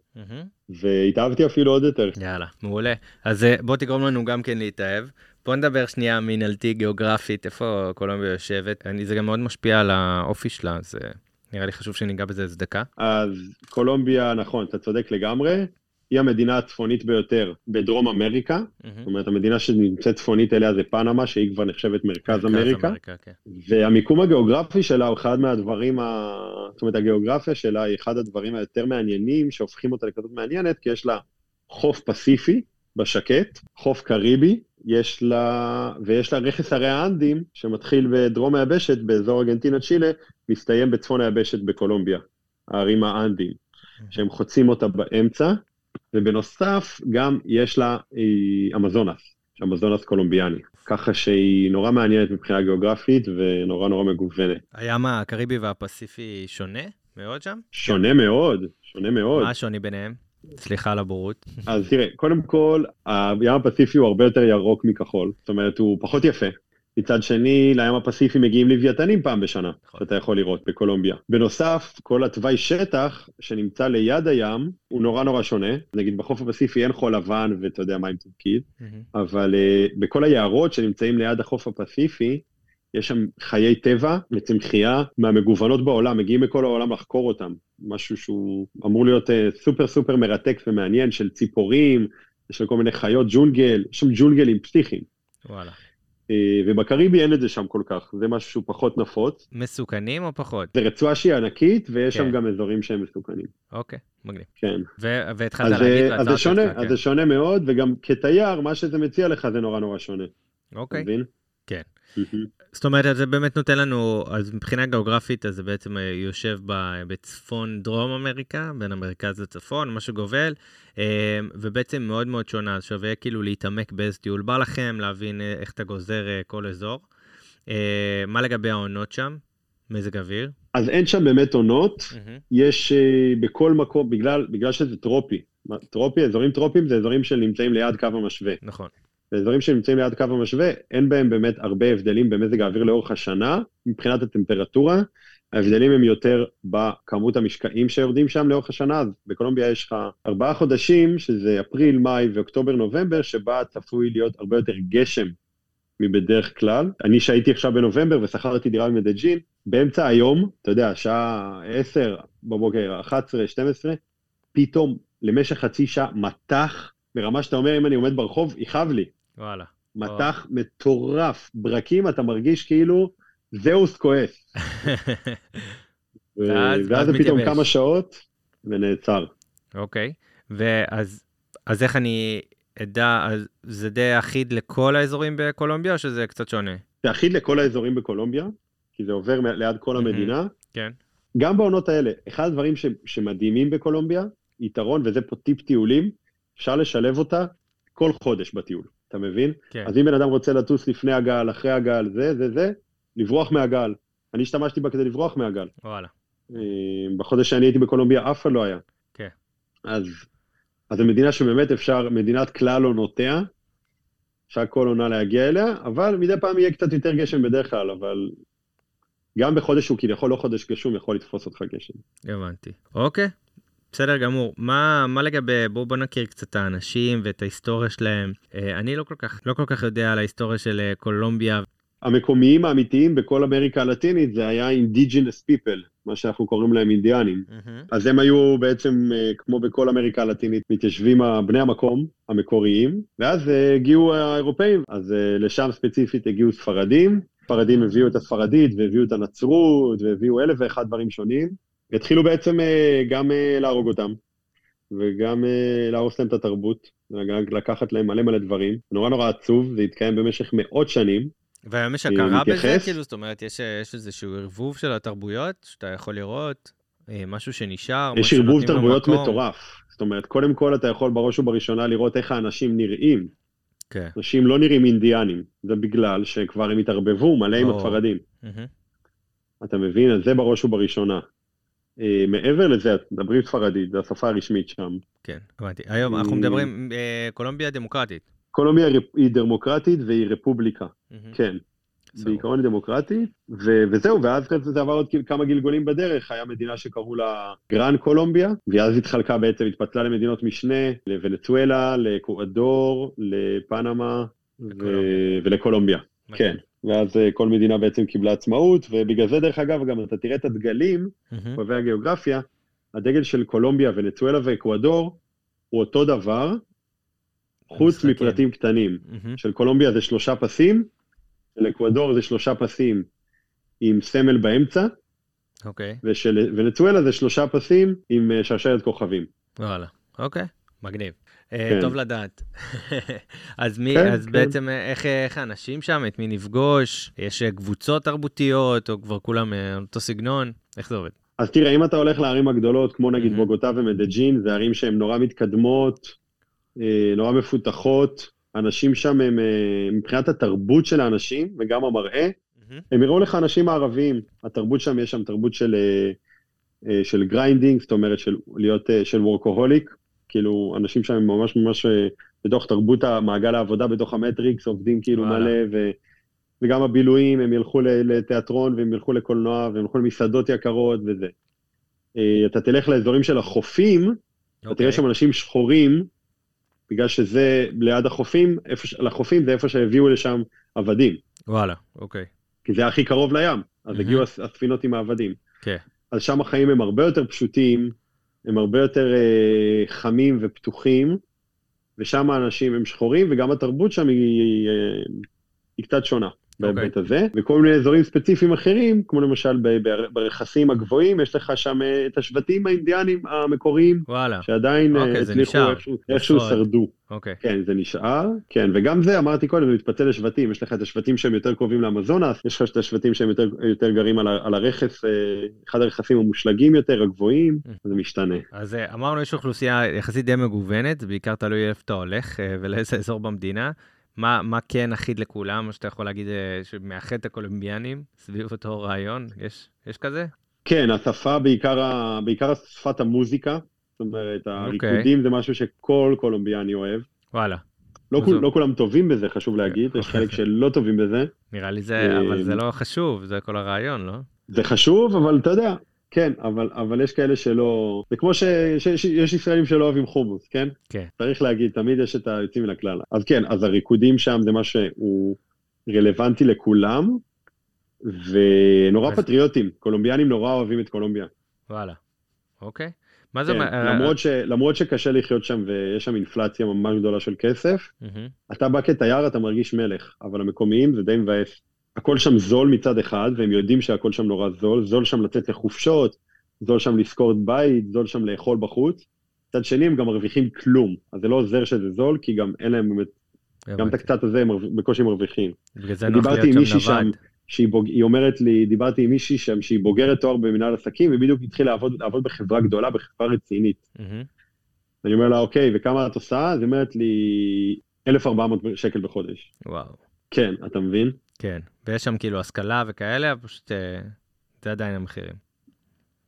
והתאהבתי אפילו עוד יותר. יאללה, מעולה. אז אה, בוא תגרום לנו גם כן להתאהב. בוא נדבר שנייה מינהלתי גיאוגרפית, איפה קולומביה יושבת. אני, זה גם מאוד משפיע על האופי שלה, אז אה, נראה לי חשוב שניגע בזה איזה דקה. אז קולומביה, נכון, אתה צודק לגמרי. היא המדינה הצפונית ביותר בדרום אמריקה, mm-hmm. זאת אומרת, המדינה שנמצאת צפונית אליה זה פנמה, שהיא כבר נחשבת מרכז, מרכז אמריקה, אמריקה כן. והמיקום הגיאוגרפי שלה הוא אחד מהדברים, ה... זאת אומרת, הגיאוגרפיה שלה היא אחד הדברים היותר מעניינים, שהופכים אותה לכזאת מעניינת, כי יש לה חוף פסיפי בשקט, חוף קריבי, יש לה, ויש לה רכס הרי האנדים, שמתחיל בדרום היבשת, באזור ארגנטינה-צ'ילה, מסתיים בצפון היבשת בקולומביה, הערים האנדים, שהם חוצים אותה באמצע, ובנוסף גם יש לה אה, אמזונס, אמזונס קולומביאני, ככה שהיא נורא מעניינת מבחינה גיאוגרפית ונורא נורא מגוונת. הים הקריבי והפסיפי שונה מאוד שם? שונה מאוד, שונה מאוד. מה השוני ביניהם? סליחה על הבורות. אז תראה, קודם כל, הים הפסיפי הוא הרבה יותר ירוק מכחול, זאת אומרת, הוא פחות יפה. מצד שני, לים הפסיפי מגיעים לוויתנים פעם בשנה, נכון. שאתה יכול לראות בקולומביה. בנוסף, כל התוואי שטח שנמצא ליד הים הוא נורא נורא שונה. נגיד בחוף הפסיפי אין חול לבן ואתה יודע מים תפקיד, mm-hmm. אבל uh, בכל היערות שנמצאים ליד החוף הפסיפי, יש שם חיי טבע וצמחייה מהמגוונות בעולם, מגיעים מכל העולם לחקור אותם. משהו שהוא אמור להיות uh, סופר סופר מרתק ומעניין, של ציפורים, של כל מיני חיות, ג'ונגל, יש שם ג'ונגלים פסיכיים. וואלה. אה, ובקריבי אין את זה שם כל כך, זה משהו שהוא פחות נפוץ. מסוכנים או פחות? זה רצועה שהיא ענקית, ויש כן. שם גם אזורים שהם מסוכנים. אוקיי, מגניב. כן. והתחלת להגיד אז זה שונה, אז כן. זה שונה מאוד, וגם כתייר, מה שזה מציע לך זה נורא נורא שונה. אוקיי. מבין? כן. זאת אומרת, זה באמת נותן לנו, אז מבחינה גיאוגרפית, אז זה בעצם אה, יושב ב, בצפון דרום אמריקה, בין המרכז לצפון, משהו גובל, אה, ובעצם מאוד מאוד שונה, אז שווה כאילו להתעמק באיזה טיול בא לכם, להבין אה, איך אתה גוזר כל אזור. מה לגבי העונות שם? מזג אוויר? אז אין שם באמת עונות, mm-hmm. יש בכל מקום, בגלל, בגלל שזה טרופי, טרופי, אזורים טרופיים זה אזורים שנמצאים ליד קו המשווה. נכון. ואזורים שנמצאים ליד קו המשווה, אין בהם באמת הרבה הבדלים במזג האוויר לאורך השנה, מבחינת הטמפרטורה. ההבדלים הם יותר בכמות המשקעים שיורדים שם לאורך השנה, אז בקולומביה יש לך ארבעה חודשים, שזה אפריל, מאי ואוקטובר, נובמבר, שבה צפוי להיות הרבה יותר גשם מבדרך כלל. אני שהייתי עכשיו בנובמבר ושכרתי דירה במדג'ין, באמצע היום, אתה יודע, שעה 10 בבוקר, 11, 12, פתאום למשך חצי שעה מטח, ברמה שאתה אומר, אם אני עומד ברחוב, יכאב לי. וואלה. מטח או. מטורף, ברקים, אתה מרגיש כאילו זהוס כועס. ואז זה פתאום כמה שעות ונעצר. אוקיי, ואז אז איך אני אדע, אז זה די אחיד לכל האזורים בקולומביה או שזה קצת שונה? זה אחיד לכל האזורים בקולומביה, כי זה עובר ליד כל המדינה. כן. גם בעונות האלה, אחד הדברים ש, שמדהימים בקולומביה, יתרון, וזה פה טיפ טיולים, אפשר לשלב אותה כל חודש בטיול. אתה מבין? כן. אז אם בן אדם רוצה לטוס לפני הגל, אחרי הגל, זה, זה, זה, לברוח מהגל. אני השתמשתי בה כדי לברוח מהגל. וואלה. אה, בחודש שאני הייתי בקולומביה אף אחד לא היה. כן. אז, אז זו מדינה שבאמת אפשר, מדינת כלל עונותיה, אפשר כל עונה להגיע אליה, אבל מדי פעם יהיה קצת יותר גשם בדרך כלל, אבל גם בחודש שהוא כביכול לא חודש גשום, יכול לתפוס אותך גשם. הבנתי. אוקיי, בסדר גמור. מה, מה לגבי, בואו בוא נכיר קצת את האנשים ואת ההיסטוריה שלהם. אה, אני לא כל כך, לא כל כך יודע על ההיסטוריה של אה, קולומביה. המקומיים האמיתיים בכל אמריקה הלטינית זה היה indigenous people, מה שאנחנו קוראים להם אינדיאנים. Mm-hmm. אז הם היו בעצם, אה, כמו בכל אמריקה הלטינית, מתיישבים בני המקום המקוריים, ואז הגיעו האירופאים, אז לשם ספציפית הגיעו ספרדים, ספרדים הביאו את הספרדית והביאו את הנצרות והביאו אלף ואחד דברים שונים. התחילו בעצם אה, גם אה, להרוג אותם, וגם אה, להרוס להם את התרבות, וגם לקחת להם מלא מלא דברים. נורא נורא עצוב, זה התקיים במשך מאות שנים. והיום יש הכרה בזה? כאילו, זאת אומרת, יש, יש איזשהו ערבוב של התרבויות שאתה יכול לראות, משהו שנשאר, יש ערבוב תרבויות מטורף. זאת אומרת, קודם כל אתה יכול בראש ובראשונה לראות איך האנשים נראים. כן. אנשים לא נראים אינדיאנים, זה בגלל שכבר הם התערבבו מלא עם הספרדים. אתה מבין? אז זה בראש ובראשונה. אה, מעבר לזה, מדברים ספרדית, זו השפה הרשמית שם. כן, הבנתי. היום אנחנו מדברים, אה, קולומביה דמוקרטית. קולומביה היא דמוקרטית והיא רפובליקה, כן. בעיקרון היא דמוקרטית, וזהו, ואז זה עבר עוד כמה גלגולים בדרך, היה מדינה שקראו לה גרן קולומביה, ואז התחלקה בעצם, התפצלה למדינות משנה, לוונצואלה, לאקואדור, לפנמה ולקולומביה. כן. ואז אה, כל מדינה בעצם קיבלה עצמאות, ובגלל זה דרך אגב, גם אתה תראה את הדגלים, קובעי הגיאוגרפיה, הדגל של קולומביה, ונצואלה ואקוודור, הוא אותו דבר, חוץ מפרטים קטנים. של קולומביה זה שלושה פסים, של אקוודור זה שלושה פסים עם סמל באמצע, אוקיי. ושל ונצואלה זה שלושה פסים עם אה, שרשרת כוכבים. וואלה, אוקיי, מגניב. אה, כן. טוב לדעת. אז מי, כן, אז כן. בעצם אה, איך, איך האנשים שם, את מי נפגוש? יש אה, קבוצות תרבותיות, או כבר כולם אותו סגנון? איך זה עובד? אז תראה, אם אתה הולך לערים הגדולות, כמו נגיד mm-hmm. בוגוטה ומדג'ין, זה ערים שהן נורא מתקדמות, נורא מפותחות. אנשים שם הם, מבחינת התרבות של האנשים, וגם המראה, mm-hmm. הם יראו לך אנשים מערביים. התרבות שם, יש שם תרבות של, של grinding, זאת אומרת של להיות, של workaholic. כאילו, אנשים שם ממש ממש אה, בתוך תרבות המעגל העבודה, בתוך המטריקס, עובדים כאילו. מלא, ו, וגם הבילויים, הם ילכו לתיאטרון, והם ילכו לקולנוע, והם ילכו למסעדות יקרות וזה. אה, אתה תלך לאזורים של החופים, okay. אתה תראה אוקיי. שם אנשים שחורים, בגלל שזה ליד החופים, איפה, לחופים זה איפה שהביאו לשם עבדים. וואלה, אוקיי. כי זה הכי קרוב לים, אז mm-hmm. הגיעו הספינות עם העבדים. כן. Okay. אז שם החיים הם הרבה יותר פשוטים, הם הרבה יותר אה, חמים ופתוחים, ושם האנשים הם שחורים, וגם התרבות שם היא, היא, אה, היא קצת שונה. בהיבט הזה, וכל מיני אזורים ספציפיים אחרים, כמו למשל ברכסים הגבוהים, יש לך שם אה, את השבטים האינדיאנים המקוריים, וואלה, שעדיין אה, אוקיי, הצליחו. איכשהו. שרדו. אוקיי. כן, זה נשאר, כן, וגם זה, אמרתי קודם, זה מתפצל לשבטים, יש לך את השבטים שהם יותר קרובים לאמזונס, יש לך את השבטים שהם יותר, יותר גרים על, על הרכס, אה, אחד הרכסים המושלגים יותר, הגבוהים, זה משתנה. אז אמרנו, יש אוכלוסייה יחסית די מגוונת, בעיקר תלוי איפה אתה הולך ולאיזה אזור במדינה. מה, מה כן אחיד לכולם, מה שאתה יכול להגיד אה, שמאחד את הקולומביאנים סביב אותו רעיון? יש, יש כזה? כן, השפה בעיקר, ה- בעיקר שפת המוזיקה, זאת אומרת, אוקיי. הריקודים זה משהו שכל קולומביאני אוהב. וואלה, לא, כול, לא כולם טובים בזה, חשוב להגיד, יש אוקיי. חלק שלא טובים בזה. נראה לי זה, אבל אה, זה לא חשוב, זה כל הרעיון, לא? זה חשוב, אבל אתה יודע, כן, אבל, אבל יש כאלה שלא... זה כמו שיש ישראלים שלא אוהבים חומוס, כן? כן. צריך להגיד, תמיד יש את היוצאים מן הכלל. אז כן, אז הריקודים שם זה מה שהוא רלוונטי לכולם, ונורא אז- פטריוטים, קולומביאנים נורא אוהבים את קולומביה. וואלה. אוקיי. מה זה... כן, אומר- למרות, ש, למרות שקשה לחיות שם ויש שם אינפלציה ממש גדולה של כסף, מהמם. אתה בא כתייר, אתה מרגיש מלך, אבל המקומיים זה די מבאס. הכל שם זול מצד אחד, והם יודעים שהכל שם נורא זול, זול שם לצאת לחופשות, זול שם לשכור בית, זול שם לאכול בחוץ. מצד שני, הם גם מרוויחים כלום, אז זה לא עוזר שזה זול, כי גם אין להם באמת, גם את. הקצת הזה הם בקושי מרוויחים. בגלל זה נוח דיברתי להיות שם נווד. שהיא בוג... אומרת לי, דיברתי עם מישהי שם שהיא בוגרת תואר במנהל עסקים, ובדיוק התחילה לעבוד, לעבוד בחברה גדולה, בחברה רצינית. מהמם. אני אומר לה, אוקיי, וכמה את עושה? אז היא אומרת לי, 1,400 שקל בחודש. וואו. כן, אתה מבין? כן. ויש שם כאילו השכלה וכאלה, פשוט אה, זה עדיין המחירים.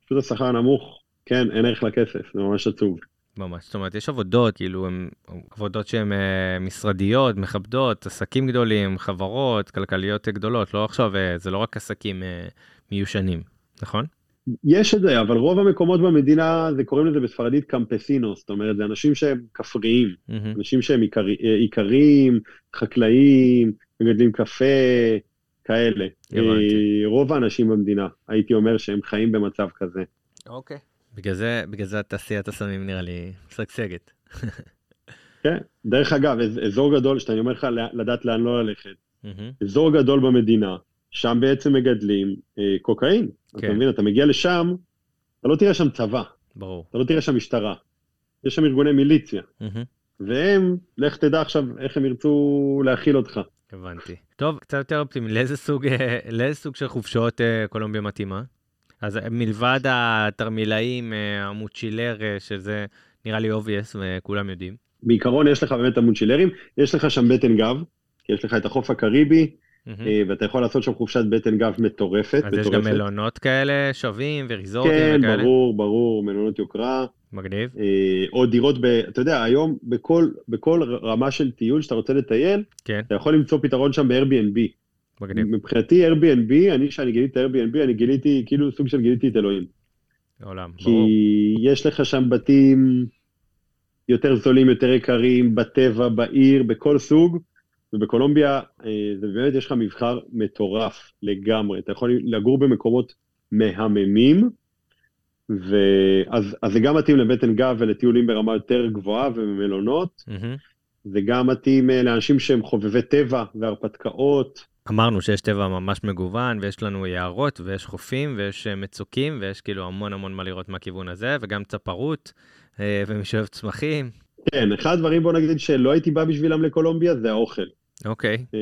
פשוט השכר נמוך, כן, אין ערך לכסף, זה ממש עצוב. ממש. זאת אומרת, יש עבודות, כאילו, הן עבודות שהן אה, משרדיות, מכבדות, עסקים גדולים, חברות, כלכליות גדולות, לא עכשיו, אה, זה לא רק עסקים אה, מיושנים, נכון? יש את זה, אבל רוב המקומות במדינה, זה קוראים לזה בספרדית קמפסינו, זאת אומרת, זה אנשים שהם כפריים, מהמם. אנשים שהם איכרים, חקלאים, מגדלים קפה, כאלה. הבנתי. אה, רוב האנשים במדינה, הייתי אומר שהם חיים במצב כזה. אוקיי. בגלל זה, בגלל זה תעשיית הסמים נראה לי משגשגת. כן, דרך אגב, אז- אזור גדול, שאתה אומר לך לדעת לאן לא ללכת, מהמם. אזור גדול במדינה, שם בעצם מגדלים אה, קוקאין. כן. אתה מבין, אתה מגיע לשם, אתה לא תראה שם צבא, ברור. אתה לא תראה שם משטרה. יש שם ארגוני מיליציה, מהמם. והם, לך תדע עכשיו איך הם ירצו להכיל אותך. הבנתי. טוב, קצת יותר אופטימי, לאיזה סוג, אה, לאיזה סוג של חופשות אה, קולומביה מתאימה? אז אה, מלבד התרמילאים, המוצ'ילר, שזה נראה לי obvious וכולם יודעים. בעיקרון יש לך באמת את המונצ'ילרים, יש לך שם בטן גב, כי יש לך את החוף הקריבי, ואתה יכול לעשות שם חופשת בטן גב מטורפת. אז יש גם מטורפת. מלונות כאלה שווים וריזורטים כן, וכאלה? ברור, ברור, מלונות יוקרה, מגניב. אה, או דירות ב... אתה יודע, היום בכל, בכל רמה של טיול שאתה רוצה לטייל, כן, אתה יכול למצוא פתרון שם ב-Airbnb. מגניב. מבחינתי Airbnb, אני כשאני גיליתי Airbnb, אני גיליתי, כאילו סוג של גיליתי את אלוהים. עולם, ברור. כי יש לך שם בתים יותר זולים, יותר יקרים, בטבע, בעיר, בכל סוג, ובקולומביה אה, זה באמת, יש לך מבחר מטורף לגמרי. אתה יכול לגור במקומות מהממים, ואז אז זה גם מתאים לבטן גב ולטיולים ברמה יותר גבוהה ובמלונות, מהמם. זה גם מתאים אה, לאנשים שהם חובבי טבע והרפתקאות. אמרנו שיש טבע ממש מגוון, ויש לנו יערות, ויש חופים, ויש אה, מצוקים, ויש כאילו המון המון מה לראות מהכיוון הזה, וגם צפרות, ומי שאוהב צמחים. כן, אחד הדברים, בוא נגיד, שלא הייתי בא בשבילם לקולומביה, זה האוכל. אוקיי, אה,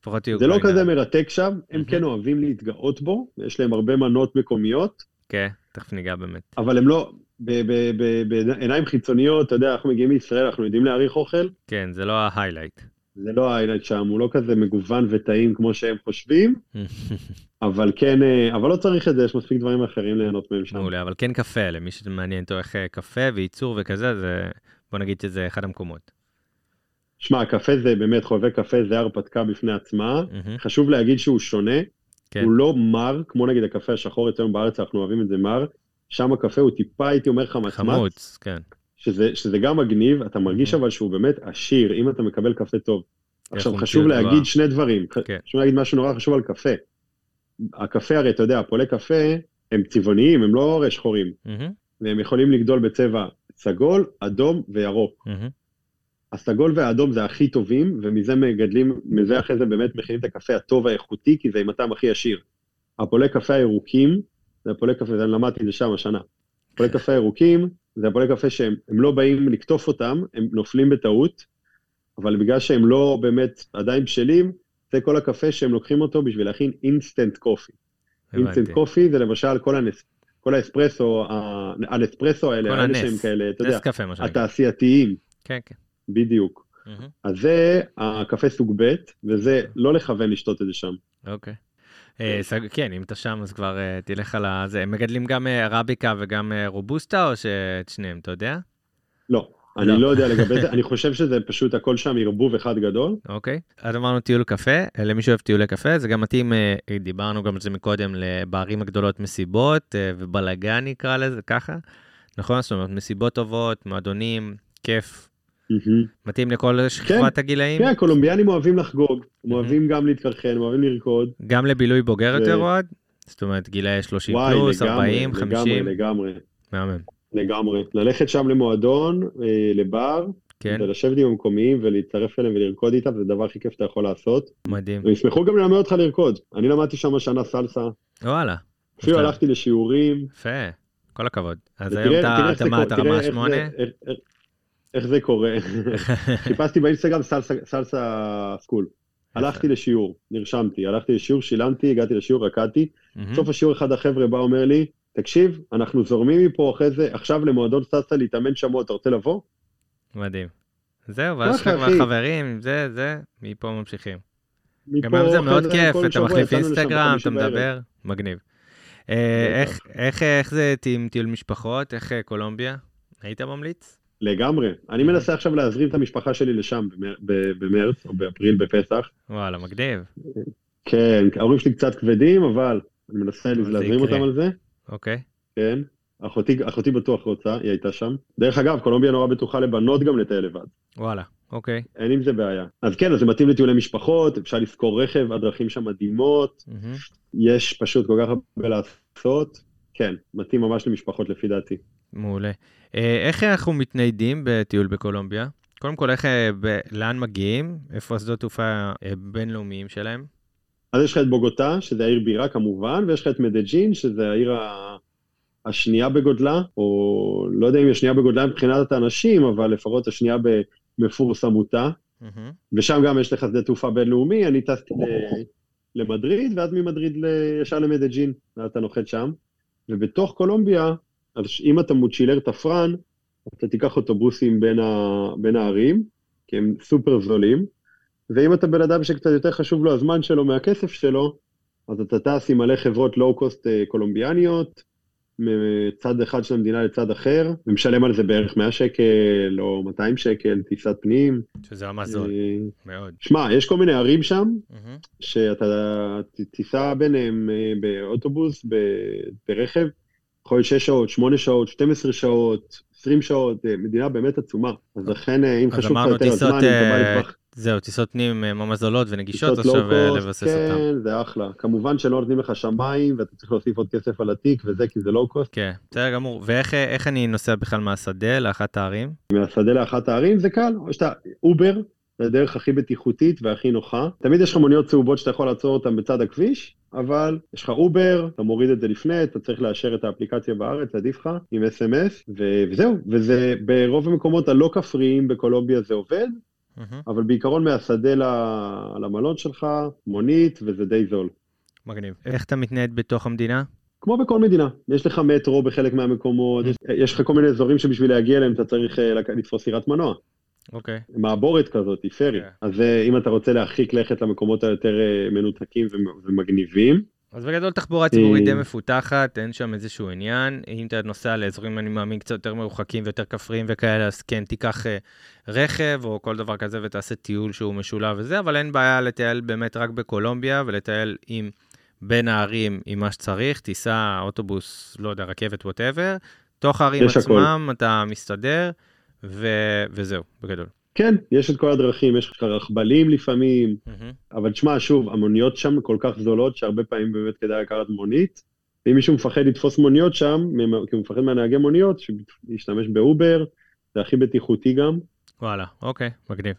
לפחות יהיו זה לא. כזה מרתק שם, הם מהמם. כן אוהבים להתגאות בו, יש להם הרבה מנות מקומיות, כן, תכף ניגע באמת. אבל הם לא, ב- ב- ב- בעיניים חיצוניות, אתה יודע, אנחנו מגיעים מישראל, אנחנו יודעים להעריך אוכל, כן, זה לא ההיילייט. זה לא האיילייט שם, הוא לא כזה מגוון וטעים כמו שהם חושבים, אבל כן, אה, אבל לא צריך את זה, יש מספיק דברים אחרים ליהנות מהם שם. מעולה, אבל כן קפה, למי שמעניין אותו איך אה, קפה וייצור וכזה, זה, בוא נגיד שזה אחד המקומות. שמע, קפה זה באמת, חובבי קפה זה הרפתקה בפני עצמה, מהמם, חשוב להגיד שהוא שונה, כן. הוא לא מר, כמו נגיד הקפה השחור אצלנו בארץ, אנחנו אוהבים את זה מר, שם הקפה הוא טיפה, הייתי אומר לך, מחמץ, חמוץ, כן. שזה, שזה גם מגניב, אתה מרגיש Mhm. אבל שהוא באמת עשיר, אם אתה מקבל קפה טוב. עכשיו חשוב. להגיד שני דברים, כן. חשוב להגיד משהו נורא חשוב על קפה. הקפה הרי, אתה יודע, פולי קפה הם צבעוניים, הם לא הרי שחורים, מהמם, והם יכולים לגדול בצבע סגול, אדום וירוק. מהמם. הסגול והאדום זה הכי טובים, ומזה מגדלים, מזה אחרי זה באמת מכינים את הקפה הטוב האיכותי, כי זה עם הטעם הכי עשיר. הפולי קפה הירוקים, זה הפולי קפה, זה אני למדתי את זה שם השנה. הפולי קפה הירוקים, זה הפולי קפה שהם לא באים לקטוף אותם, הם נופלים בטעות, אבל בגלל שהם לא באמת עדיין בשלים, זה כל הקפה שהם לוקחים אותו בשביל להכין אינסטנט קופי. instant coffee זה למשל כל, הנס, כל האספרסו, האספרסו האלה, כל הנס, כאלה, אתה יודע, קפה. התעשייתיים. כן, כן. בדיוק. מהמם. אז זה הקפה סוג ב', וזה לא לכוון לשתות את זה שם. אוקיי. אה, סג- כן, אם אתה שם אז כבר אה, תלך על. זה, הם מגדלים גם אה, ערביקה וגם אה, רובוסטה או שאת שניהם, אתה יודע? לא, לא. אני לא יודע לגבי זה, אני חושב שזה פשוט הכל שם ערבוב אחד גדול. אוקיי. אז אמרנו טיול קפה, אה, למי שאוהב טיולי קפה, זה גם מתאים, אה, דיברנו גם על זה מקודם, ל- בערים הגדולות מסיבות אה, ובלאגן נקרא לזה ככה. נכון? זאת אומרת, מסיבות טובות, מועדונים, כיף. מתאים לכל שכבת הגילאים, כן, הקולומביאנים אוהבים לחגוג, הם מהמם. אוהבים גם להתקרחן, אוהבים לרקוד. גם לבילוי בוגר זה- יותר אוהד? זאת אומרת, גילאי 30 וואי, פלוס, לגמרי, 40, 50, לגמרי, לגמרי, מהמם. לגמרי. ללכת שם למועדון, אה, לבר, כן, ולשבת עם המקומיים ולהצטרף אליהם ולרקוד איתם, זה הדבר הכי כיף שאתה יכול לעשות. מדהים. והם ישמחו גם ללמד אותך לרקוד. אני למדתי שם השנה סלסה, וואלה, אפילו. הלכתי לשיעורים. יפה, כל הכבוד. אז היום אתה מה, אתה רמה איך זה- 8? איך- זה קורה. חיפשתי באינסטגרם סלסה- סלסה סקול. הלכתי לשיעור, נרשמתי, הלכתי לשיעור, שילמתי, הגעתי לשיעור, רקדתי. בסוף השיעור אחד החבר'ה בא אומר לי, תקשיב, אנחנו זורמים מפה אחרי זה, עכשיו למועדון סלסה להתאמן שבוע, אתה רוצה לבוא? מדהים. זהו, ואז. חברים, זה, זה, מפה ממשיכים. גם היום זה מאוד כיף, אתה מחליף אינסטגרם, אתה. מדבר, מגניב. אה, איך זה עם טיול משפחות? איך אה, קולומביה? היית ממליץ? לגמרי. אני מנסה עכשיו להזרים את המשפחה שלי לשם במרץ או באפריל בפסח. וואלה, מגניב. כן, ההורים שלי קצת כבדים, אבל אני מנסה להזרים. אותם על זה. אוקיי. כן. אחותי, אחותי בטוח רוצה, היא הייתה שם. דרך אגב, קולומביה נורא בטוחה לבנות גם לטייל לבד. וואלה, אוקיי. אין עם זה בעיה. אז כן, אז זה מתאים לטיולי משפחות, אפשר לשכור רכב, הדרכים שם מדהימות, מהמם. יש פשוט כל כך הרבה לעשות. כן, מתאים ממש למשפחות לפי דעתי. מעולה. אה, איך אנחנו מתניידים בטיול בקולומביה? קודם כל, איך, אה, ב- לאן מגיעים? איפה השדות תעופה אה, בינלאומיים שלהם? אז יש לך את בוגוטה, שזה העיר בירה כמובן, ויש לך את מדג'ין, שזה העיר ה... השנייה בגודלה, או לא יודע אם היא השנייה בגודלה מבחינת האנשים, אבל לפחות השנייה במפורסמותה. מהמם. ושם גם יש לך שדה תעופה בינלאומי, אני טסתי ל- למדריד, ואז ממדריד ל- ישר למדג'ין, ואז אתה נוחת שם. ובתוך קולומביה, אז אם אתה מוצ'ילר תפרן, אתה תיקח אוטובוסים בין, ה... בין הערים, כי הם סופר זולים, ואם אתה בן אדם שקצת יותר חשוב לו הזמן שלו מהכסף שלו, אז אתה טס עם מלא חברות לואו-קוסט קולומביאניות, מצד אחד של המדינה לצד אחר, ומשלם על זה בערך 100 שקל או 200 שקל, טיסת פנים. שזה ממש זול, אה, מאוד. שמע, יש כל מיני ערים שם. שאתה תיסע ביניהם אה, באוטובוס, ברכב, יכול להיות 6 שעות, 8 שעות, 12 שעות, 20 שעות, אה, מדינה באמת עצומה. אז לכן, אה, אם חשוב לך יותר הזמן, אם אתה בא אה, לטווח זהו, טיסות פנים אה, ממש זולות ונגישות, אז שווה לבסס אותם. כן, זה אחלה. כמובן שלא נותנים לך שמיים, ואתה צריך להוסיף עוד כסף על התיק וזה, כי זה לואו-קוסט. כן, בסדר גמור. ואיך אה, איך אני נוסע בכלל מהשדה לאחת הערים? מהשדה לאחת הערים זה קל, או שאתה Uber, זה הדרך הכי בטיחותית והכי נוחה. תמיד יש לך מוניות צהובות שאתה יכול לעצור אותן בצד הכביש, אבל יש לך Uber, אתה מוריד את זה לפני, אתה צריך לאשר את האפליקציה בארץ, עדיף לך, עם אס.אם.אס, ו- וזהו. וזה ברוב המקומות הלא כפריים בקולומביה זה עובד. אבל בעיקרון מהשדה ל- למלון שלך, מונית, וזה די זול. מגניב. איך אתה מתנייד בתוך המדינה? כמו בכל מדינה, יש לך מטרו בחלק מהמקומות, יש, יש לך כל מיני אזורים שבשביל להגיע אליהם אתה צריך אה, לתפוס סירת מנוע. אוקיי. מעבורת כזאת, פרי. כן. אז אה, אם אתה רוצה להרחיק לכת למקומות היותר אה, מנותקים ומ- ומגניבים, אז בגדול תחבורה ציבורית די אה, מפותחת, אין שם איזשהו עניין. אם אתה נוסע לאזורים, אני מאמין, קצת יותר מרוחקים ויותר כפריים וכאלה, אז כן, תיקח רכב או כל דבר כזה ותעשה טיול שהוא משולב וזה, אבל אין בעיה לטייל באמת רק בקולומביה ולטייל עם בין הערים עם מה שצריך, טיסה, אוטובוס, לא יודע, רכבת, ווטאבר. תוך הערים יש הכל. עצמם אתה מסתדר, ו... וזהו, בגדול. כן, יש את כל הדרכים, יש לך רכבלים לפעמים, מהמם. אבל תשמע, שוב, המוניות שם כל כך זולות, שהרבה פעמים באמת כדאי לקחת מונית. ואם מישהו מפחד לתפוס מוניות שם, כי הוא מפחד מהנהגי מוניות, שישתמש באובר, זה הכי בטיחותי גם. וואלה, אוקיי, מגניב.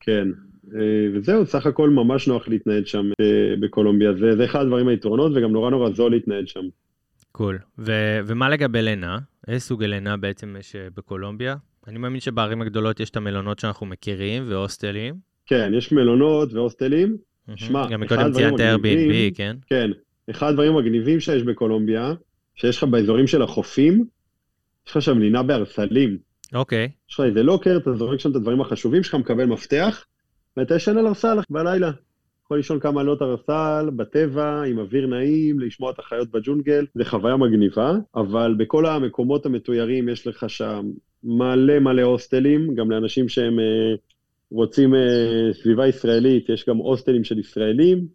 כן, אה, וזהו, סך הכל ממש נוח להתנהל שם אה, בקולומביה, זה, זה אחד הדברים היתרונות, וגם נורא נורא זול להתנהל שם. קול. ו- ומה לגבי לינה? איזה סוג לינה בעצם יש אה, בקולומביה? אני מאמין שבערים הגדולות יש את המלונות שאנחנו מכירים והוסטלים. כן, יש מלונות והוסטלים. שמע, גם הדברים ציינת Airbnb, כן? כן, אחד הדברים המגניבים שיש בקולומביה, שיש לך באזורים של החופים, יש לך שם לינה בארסלים. אוקיי, יש לך איזה לוקר, אתה זורק שם את הדברים החשובים שלך, מקבל מפתח, ואתה ישן על ארסל בלילה. יכול לישון כמה לילות ארסל, בטבע, עם אוויר נעים, לשמוע את החיות בג'ונגל, זה חוויה מגניבה, אבל בכל המקומות המתוירים יש לך שם מלא מלא הוסטלים, גם לאנשים שהם אה, רוצים אה, סביבה ישראלית, יש גם הוסטלים של ישראלים,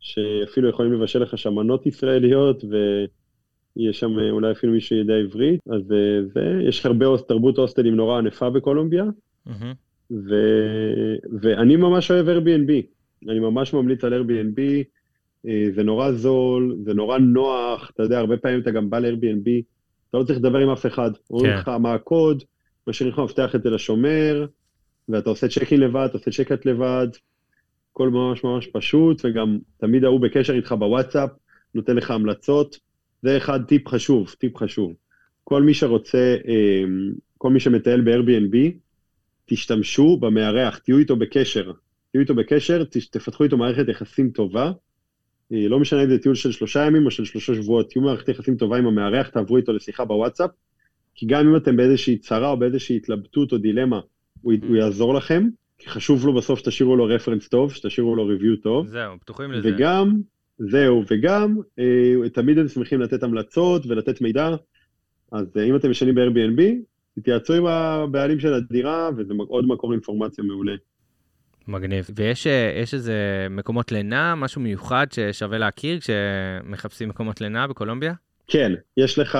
שאפילו יכולים לבשל לך שם מנות ישראליות, ויש שם אה, אולי אפילו מישהו שיודע עברית, אז אה, זה, יש הרבה תרבות הוסטלים נורא ענפה בקולומביה, מהמם. ו... ואני ממש אוהב Airbnb, אני ממש ממליץ על Airbnb, אה, זה נורא זול, זה נורא נוח, אתה יודע, הרבה פעמים אתה גם בא ל-Airbnb, אתה לא צריך לדבר עם אף אחד, אומרים כן. לך מה הקוד, משאירים לך מפתח אצל השומר, ואתה עושה צ'ק אין לבד, אתה עושה צ'ק-אט לבד, הכל ממש ממש פשוט, וגם תמיד ההוא בקשר איתך בוואטסאפ, נותן לך המלצות, זה אחד טיפ חשוב, טיפ חשוב. כל מי שרוצה, אה, כל מי שמטייל ב-Airbnb, תשתמשו במארח, תהיו איתו בקשר. תהיו איתו בקשר, תפתחו איתו מערכת יחסים טובה. אה, לא משנה אם זה טיול של שלושה ימים או של שלושה שבועות, תהיו מערכת יחסים טובה עם המארח, תעברו איתו לשיחה בוואטסאפ, כי גם אם אתם באיזושהי צרה או באיזושהי התלבטות או דילמה, הוא, הוא יעזור לכם, כי חשוב לו בסוף שתשאירו לו רפרנס טוב, שתשאירו לו ריוויו טוב. זהו, פתוחים לזה. וגם, זהו, וגם, אה, תמיד הם שמחים לתת המלצות ולתת מידע, אז אה, אם אתם ישנים ב-Airbnb, תתייעצו עם הבעלים של הדירה, וזה עוד מקור אינפורמציה מעולה. מגניב. ויש אה, איזה מקומות לינה, משהו מיוחד ששווה להכיר כשמחפשים מקומות לינה בקולומביה? כן, יש לך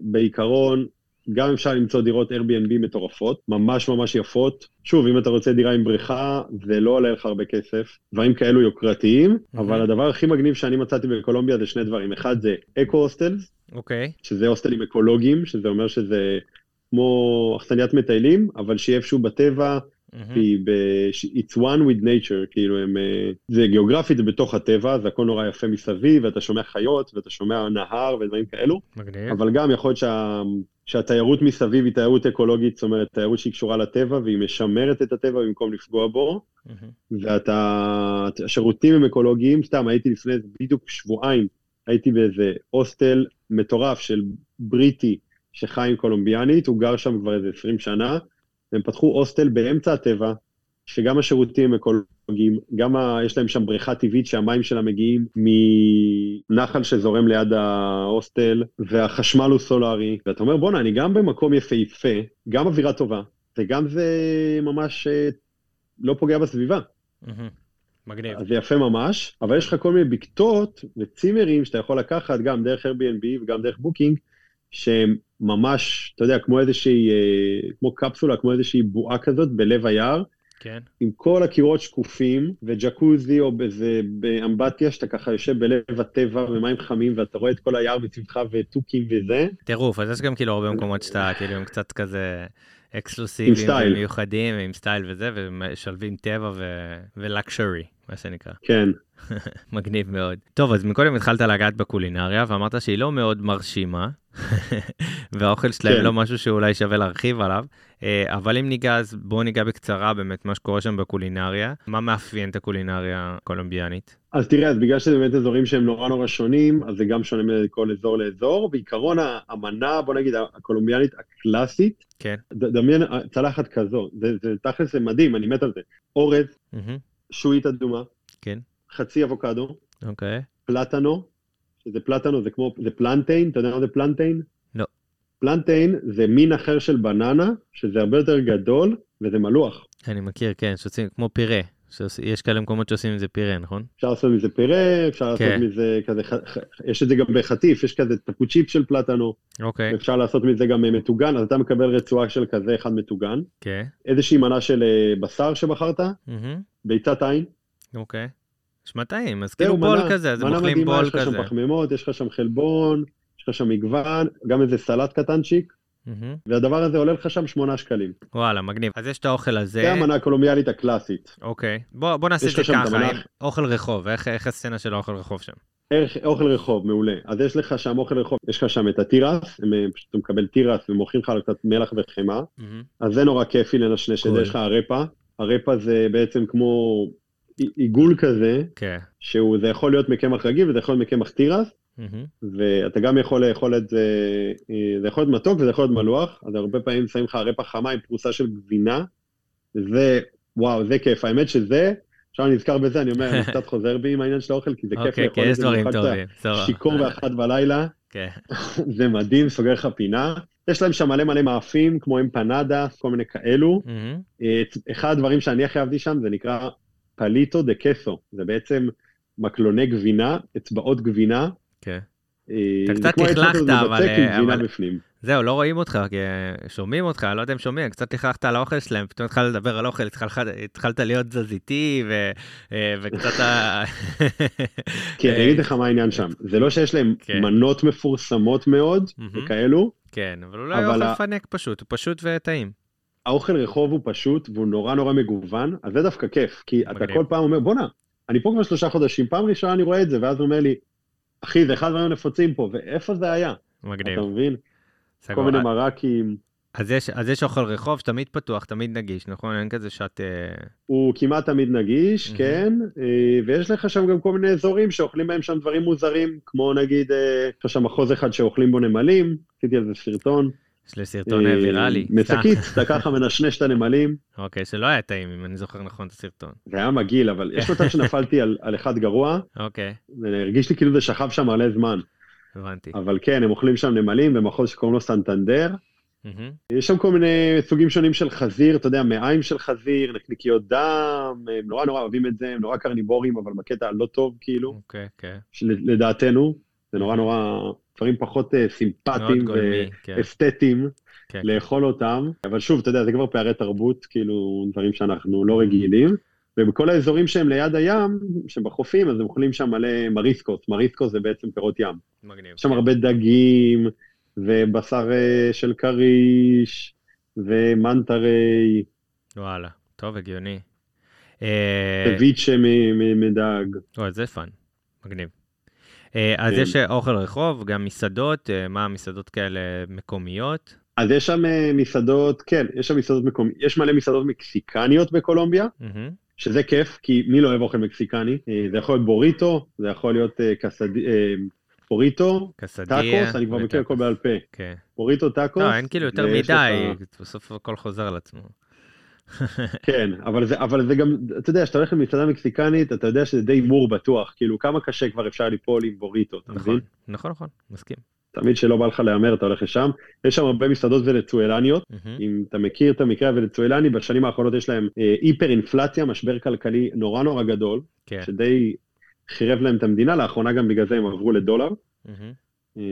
בעיקרון, גם אפשר למצוא דירות Airbnb מטורפות, ממש ממש יפות. שוב, אם אתה רוצה דירה עם בריכה, זה לא עולה לך הרבה כסף, דברים כאלו יוקרתיים, אבל הדבר הכי מגניב שאני מצאתי בקולומביה זה שני דברים. אחד זה אקו-הוסטלס, אוקיי. שזה הוסטלים אקולוגיים, שזה אומר שזה כמו אכסניית מטיילים, אבל שהיא איפשהו בטבע, מהמם. והיא ב... It's one with nature, כאילו הם... אה, זה גיאוגרפית, זה בתוך הטבע, זה הכל נורא יפה מסביב, ואתה שומע חיות, ואתה שומע נהר ודברים כאלו, מגניב. אבל גם יכול להיות שה... שהתיירות מסביב היא תיירות אקולוגית, זאת אומרת, תיירות שהיא קשורה לטבע, והיא משמרת את הטבע במקום לפגוע בו, מהמם. ואתה... השירותים הם אקולוגיים, סתם, הייתי לפני בדיוק שבועיים, הייתי באיזה הוסטל מטורף של בריטי שחי עם קולומביאנית, הוא גר שם כבר איזה 20 שנה, והם פתחו הוסטל באמצע הטבע, שגם השירותים אקולוגיים, גם ה... יש להם שם בריכה טבעית שהמים שלה מגיעים מנחל שזורם ליד ההוסטל, והחשמל הוא סולארי, ואתה אומר, בואנה, אני גם במקום יפהפה, גם אווירה טובה, וגם זה ממש אה, לא פוגע בסביבה. מגניב. אז זה יפה ממש, אבל יש לך כל מיני בקתות וצימרים שאתה יכול לקחת גם דרך Airbnb וגם דרך Booking, שהם ממש, אתה יודע, כמו איזושהי, אה, כמו קפסולה, כמו איזושהי בועה כזאת בלב היער, כן. עם כל הקירות שקופים, וג'קוזי או באיזה, באמבטיה, שאתה ככה יושב בלב הטבע ומים חמים, ואתה רואה את כל היער מסביבך ותוכים וזה. טירוף, אז יש גם כאילו הרבה מקומות שאתה כאילו הם קצת כזה אקסקלוסיביים style. ומיוחדים ועם style וזה, ומשלבים טבע ו- ו luxury, מה שנקרא. כן, מגניב מאוד. טוב, אז מקודם התחלת לגעת בקולינריה, ואמרת שהיא לא מאוד מרשימה, והאוכל שלהם כן. לא משהו שאולי שווה להרחיב עליו, אה, אבל אם ניגע, אז בואו ניגע בקצרה באמת מה שקורה שם בקולינריה. מה מאפיין את הקולינריה הקולומביאנית? אז תראה, אז בגלל שזה באמת אזורים שהם נורא נורא שונים, אז זה גם שונה מכל אזור לאזור. בעיקרון המנה, בוא נגיד, הקולומביאנית הקלאסית, כן. דמיין אה, צלחת כזו, זה, זה תכלס זה מדהים, אני מת על זה. אורז, מהמם, שועית אדומה, כן. חצי אבוקדו, אוקיי. פלטנו, שזה פלטנו, זה כמו, זה פלנטיין, אתה יודע מה זה פלנטיין? לא. פלנטיין זה מין אחר של בננה, שזה הרבה יותר גדול, וזה מלוח. אני מכיר, כן, שעושים כמו פירה. יש כאלה מקומות שעושים עם זה פירה, נכון? אפשר לעשות מזה פירה, אפשר לעשות כן. מזה כזה, יש את זה גם בחטיף, יש כזה טפוצ'יפ של פלטנו, אוקיי. אפשר לעשות מזה גם אה, מטוגן, אז אתה מקבל רצועה של כזה אחד מטוגן, כן. איזושהי מנה של אה, בשר שבחרת, מהמם, ביצת עין, אוקיי. טעים, אז כאילו בול מנה- כזה, אז הם אוכלים בול יש לך כזה. שם פחמימות, יש לך שם חלבון, יש לך שם מגוון, גם איזה סלט קטנצ'יק, מהמם. והדבר הזה עולה לך שם 8 שקלים. וואלה, מגניב. אז יש את האוכל הזה. זה המנה הקולומביאלית הקלאסית. אוקיי. בוא, בוא נעשה את זה ככה, המנה- אוכל רחוב, איך, איך הסצנה של האוכל רחוב שם? ערך, אוכל רחוב, מעולה. אז יש לך שם אוכל רחוב, יש לך שם את התירס, הם, אה, פשוט מקבל תירס ומוכרים לך קצת מלח וחמאה, מהמם. אז זה נורא כיפי לנשנש את. זה, יש לך הרפה, הרפה זה בעצם כמו עיגול כזה, כן. שהוא, זה יכול להיות מקמח רגיל וזה יכול להיות מקמח תירס, מהמם. ואתה גם יכול לאכול את זה, אה, זה יכול להיות מתוק וזה יכול להיות מלוח, אז הרבה פעמים שמים לך רפה חמה עם פרוסה של גבינה, וזה, וואו, זה כיף. האמת שזה, עכשיו אני נזכר בזה, אני אומר, אני קצת חוזר בי עם העניין של האוכל, כי זה כיף אוקיי, לאכול כן, את זה, דברים טובים. שיכור באחת בלילה, כן. זה מדהים, סוגר לך פינה. יש להם שם מלא מלא מאפים, כמו אמפנדה, כל מיני כאלו. אה, אחד הדברים שאני הכי אהבתי שם, זה נקרא פליטו דה קסו. זה בעצם מקלוני גבינה, אצבעות גבינה. כן. אה, אתה קצת לכלכת, אבל, אה. זהו, לא רואים אותך, כי אה, שומעים אותך, לא יודע אם שומעים, קצת לכלכת על האוכל שלהם, פתאום התחלת לדבר על אוכל, התחלת, להיות תזזיתי, וקצת. כי אני אגיד לך מה העניין שם. זה לא שיש להם כן. מנות מפורסמות מאוד. וכאלו, כן, אבל אבל אוכל לפנק פשוט, הוא פשוט וטעים. האוכל רחוב הוא פשוט, והוא נורא נורא מגוון, אז זה דווקא כיף, כי אתה. כל פעם אומר, בואנה, אני פה כבר שלושה חודשים, פעם ראשונה אני רואה את זה, ואז הוא אומר לי, אחי, זה אחד הדברים הנפוצים פה, ואיפה זה היה? מגניב. אתה מבין? כל סגור. מיני מרקים, אז יש, אז יש אוכל רחוב שתמיד פתוח, תמיד נגיש, נכון? אין כזה שעת... אה, הוא כמעט תמיד נגיש, מהמם. כן, אה, ויש לך שם גם כל מיני אזורים שאוכלים בהם שם דברים מוזרים, כמו נגיד, אה, יש שם מחוז אחד שאוכלים בו נמלים, עשיתי על זה סרטון. יש לי סרטון אה, ויראלי. משקית, אתה ככה מנשנש את הנמלים, אוקיי, שלא היה טעים, אם אני זוכר נכון את הסרטון. זה היה מגעיל, אבל יש מצב שנפלתי על, על אחד גרוע, אוקיי, והרגיש לי כאילו זה שכב שם מלא זמן. הבנתי. אבל כן, הם אוכלים שם נמלים במחוז שקוראים לו סנטנדר. יש שם כל מיני סוגים שונים של חזיר, אתה יודע, מעיים של חזיר, נקניקיות דם, הם נורא נורא אוהבים את זה, הם נורא קרניבורים, אבל בקטע הלא טוב, כאילו, אוקיי, כן. לדעתנו. זה נורא נורא, דברים פחות אה, סימפטיים גולמי, כן. ואסתטיים, כן. לאכול אותם. אבל שוב, אתה יודע, זה כבר פערי תרבות, כאילו, דברים שאנחנו לא רגילים. ובכל האזורים שהם ליד הים, שהם בחופים, אז הם אוכלים שם מלא mariscos. mariscos זה בעצם פירות ים. מגניב. יש שם הרבה דגים, ובשר אה, של כריש, ו manta ray, וואלה, טוב, הגיוני. אה, סביצ'ה מדג. וואי, זה fun, מגניב. אה, אז כן. יש אה, אוכל רחוב, גם מסעדות, אה, מה מסעדות כאלה מקומיות? אז יש שם אה, מסעדות, כן, יש שם מסעדות מקומיות, יש מלא מסעדות מקסיקניות בקולומביה. שזה כיף, כי מי לא אוהב אוכל מקסיקני? זה יכול להיות בוריטו, זה יכול להיות קסד... בוריטו. טאקוס, אני כבר מכיר. הכל בעל פה. כן. בוריטו, טאקוס. לא, אין כאילו יותר מדי, בסוף הכל חוזר על עצמו. כן, אבל זה, אבל זה גם, אתה יודע, כשאתה הולך למסעדה מקסיקנית, אתה יודע שזה די הימור בטוח, כאילו כמה קשה כבר אפשר ליפול עם בוריטו, אתה מבין? נכון, נכון, נכון, מסכים. תמיד שלא בא לך להמר, אתה הולך לשם. יש שם הרבה מסעדות ונצואלניות, מהמם. אם אתה מכיר את המקרה הוונצואלני, בשנים האחרונות יש להם אה, היפר אינפלציה, משבר כלכלי נורא נורא גדול, כן. שדי חירב להם את המדינה, לאחרונה גם בגלל זה הם עברו לדולר. אה,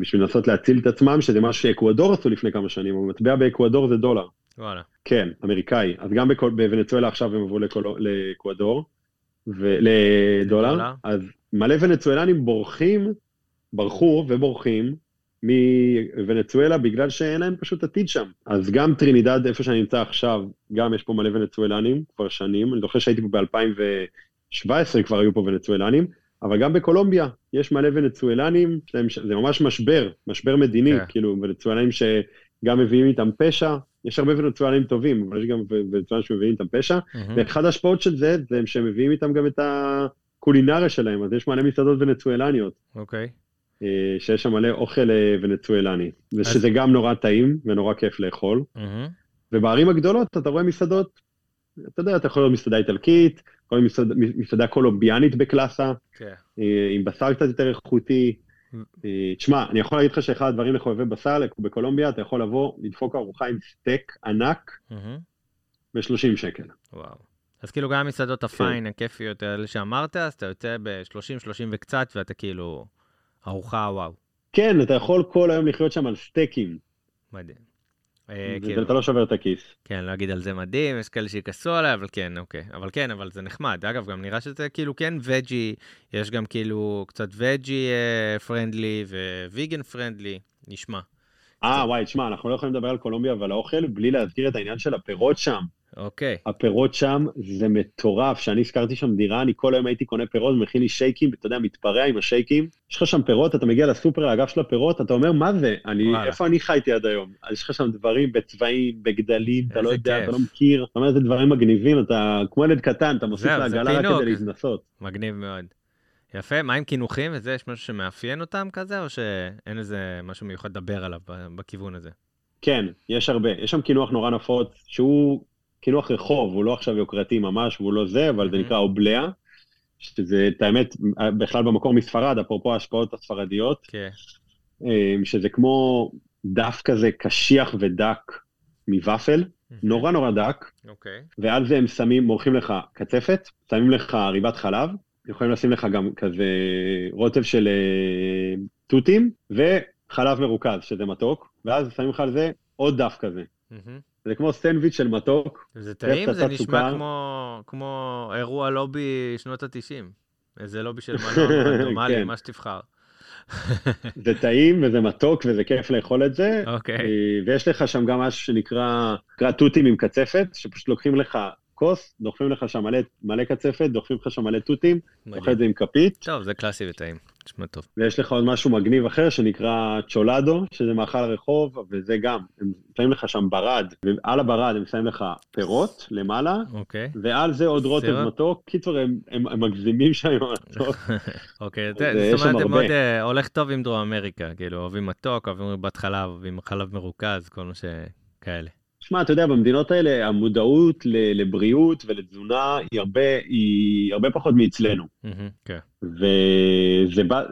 בשביל לנסות להציל את עצמם, שזה משהו שאקוודור עשו לפני כמה שנים, אבל מטבע באקוודור זה דולר. וואלה. כן, אמריקאי. אז גם בכל- בוונצואלה עכשיו הם עברו לאקוודור, לדולר. אז מלא ונצואלנים בורחים, ברחו ובורחים מוונצואלה בגלל שאין להם פשוט עתיד שם. אז גם טרינידד, איפה שאני נמצא עכשיו, גם יש פה מלא ונצואלנים כבר שנים. אני זוכר שהייתי פה ב-2017 כבר היו פה ונצואלנים, אבל גם בקולומביה יש מלא ונצואלנים, זה ממש משבר, משבר מדיני, כן. כאילו ונצואלנים שגם מביאים איתם פשע, יש הרבה ונצואלנים טובים, אבל יש גם ונצואלנים שמביאים איתם פשע, מהמם. ואחד ההשפעות של זה, זה שהם מביאים איתם גם את הקולינריה שלהם, אז יש מלא מסעדות ונצואלניות, אוקיי. אה, שיש שם מלא אוכל אה, ונצואלני, אז- ושזה גם נורא טעים ונורא כיף לאכול. מהמם. ובערים הגדולות אתה רואה מסעדות, אתה יודע, אתה יכול לראות מסעדה איטלקית, יכול להיות מסעדה, מסעדה קולומביאנית בקלאסה, כן. אה, עם בשר קצת יותר איכותי. אה, תשמע, אני יכול להגיד לך שאחד הדברים לחובבי בשר בקולומביה, אתה יכול לבוא, לדפוק ארוחה עם סטייק ענק מהמם. ב-30 שקל. וואו. אז כאילו גם המסעדות הפיין, הכיפיות האלה שאמרת, אז אתה יוצא ב-30, 30 וקצת, ואתה כאילו ארוחה וואו. כן, אתה יכול כל היום לחיות שם על סטייקים, מדהים. אה, כאילו, ואתה לא שובר את הכיס. כן, לא אגיד על זה מדהים, יש כאלה שיכעסו עליי, אבל כן, אוקיי. אבל כן, אבל זה נחמד. אגב, גם נראה שזה כאילו כן וג'י, יש גם כאילו קצת וג'י פרנדלי וויגן פרנדלי, נשמע. אה, וואי, תשמע, אנחנו לא יכולים לדבר על קולומביה ועל האוכל בלי להזכיר את העניין של הפירות שם. אוקיי. הפירות שם זה מטורף, כשאני הזכרתי שם דירה, אני כל היום הייתי קונה פירות ומכין לי שייקים, ואתה יודע, מתפרע עם השייקים. יש לך שם פירות, אתה מגיע לסופר, לאגף של הפירות, אתה אומר, מה זה? אני, וואלה. איפה אני חייתי עד היום? אז יש לך שם דברים בצבעים, בגדלים, אתה לא יודע, כיף. אתה לא מכיר, אתה אומר, זה דברים מגניבים, אתה כמו ילד קטן, אתה מוסיף לעגלה רק. כדי להתנסות. מגניב מאוד. יפה, מה עם קינוחים וזה? יש משהו שמאפיין אותם כזה, או שאין איזה משהו מיוחד לדבר עליו בכיוון הזה? כן, יש הרבה. יש שם קינוח נורא נפוץ, שהוא קינוח רחוב, הוא לא עכשיו יוקרתי ממש, והוא לא זה, אבל זה מהמם. נקרא אובליה, שזה, את האמת, בכלל במקור מספרד, אפרופו ההשפעות הספרדיות, כן. אה, שזה כמו דף כזה קשיח ודק מוואפל, נורא נורא דק, אוקיי. ועל זה הם שמים, מורחים לך קצפת, שמים לך ריבת חלב, יכולים לשים לך גם כזה רוטב של אה, תותים, וחלב מרוכז, שזה מתוק, ואז שמים לך על זה עוד דף כזה. מהמם. זה כמו סנדוויץ' של מתוק, זה טעים? זה נשמע סוכר. כמו, כמו אירוע לובי שנות ה-90. איזה לובי של מלון רנדומלי, כן. מה שתבחר. זה טעים וזה מתוק וזה כיף לאכול את זה. אוקיי. אה, ויש לך שם גם משהו שנקרא נקרא תותים עם קצפת, שפשוט לוקחים לך כוס, דוחפים לך שם מלא, מלא קצפת, דוחפים לך שם מלא תותים, אוכל את. זה עם כפית, טוב, זה קלאסי וטעים. נשמע טוב. ויש לך עוד משהו מגניב אחר שנקרא צ'ולדו, שזה מאכל רחוב, וזה גם, הם שמים לך שם ברד, ועל הברד הם שמים לך פירות למעלה, אוקיי. ועל זה עוד רוטב? מתוק. קיצור, הם, הם, הם מגזימים שם עם המתוק. אוקיי, זאת אומרת, הרבה. מאוד אה, הולך טוב עם דרום אמריקה, כאילו, אוהבים מתוק, אוהבים חלב, אוהבים חלב מרוכז, כל מה שכאלה. שמע, אתה יודע, במדינות האלה המודעות לבריאות ולתזונה היא הרבה, היא הרבה פחות מאצלנו. כן. וזה בא,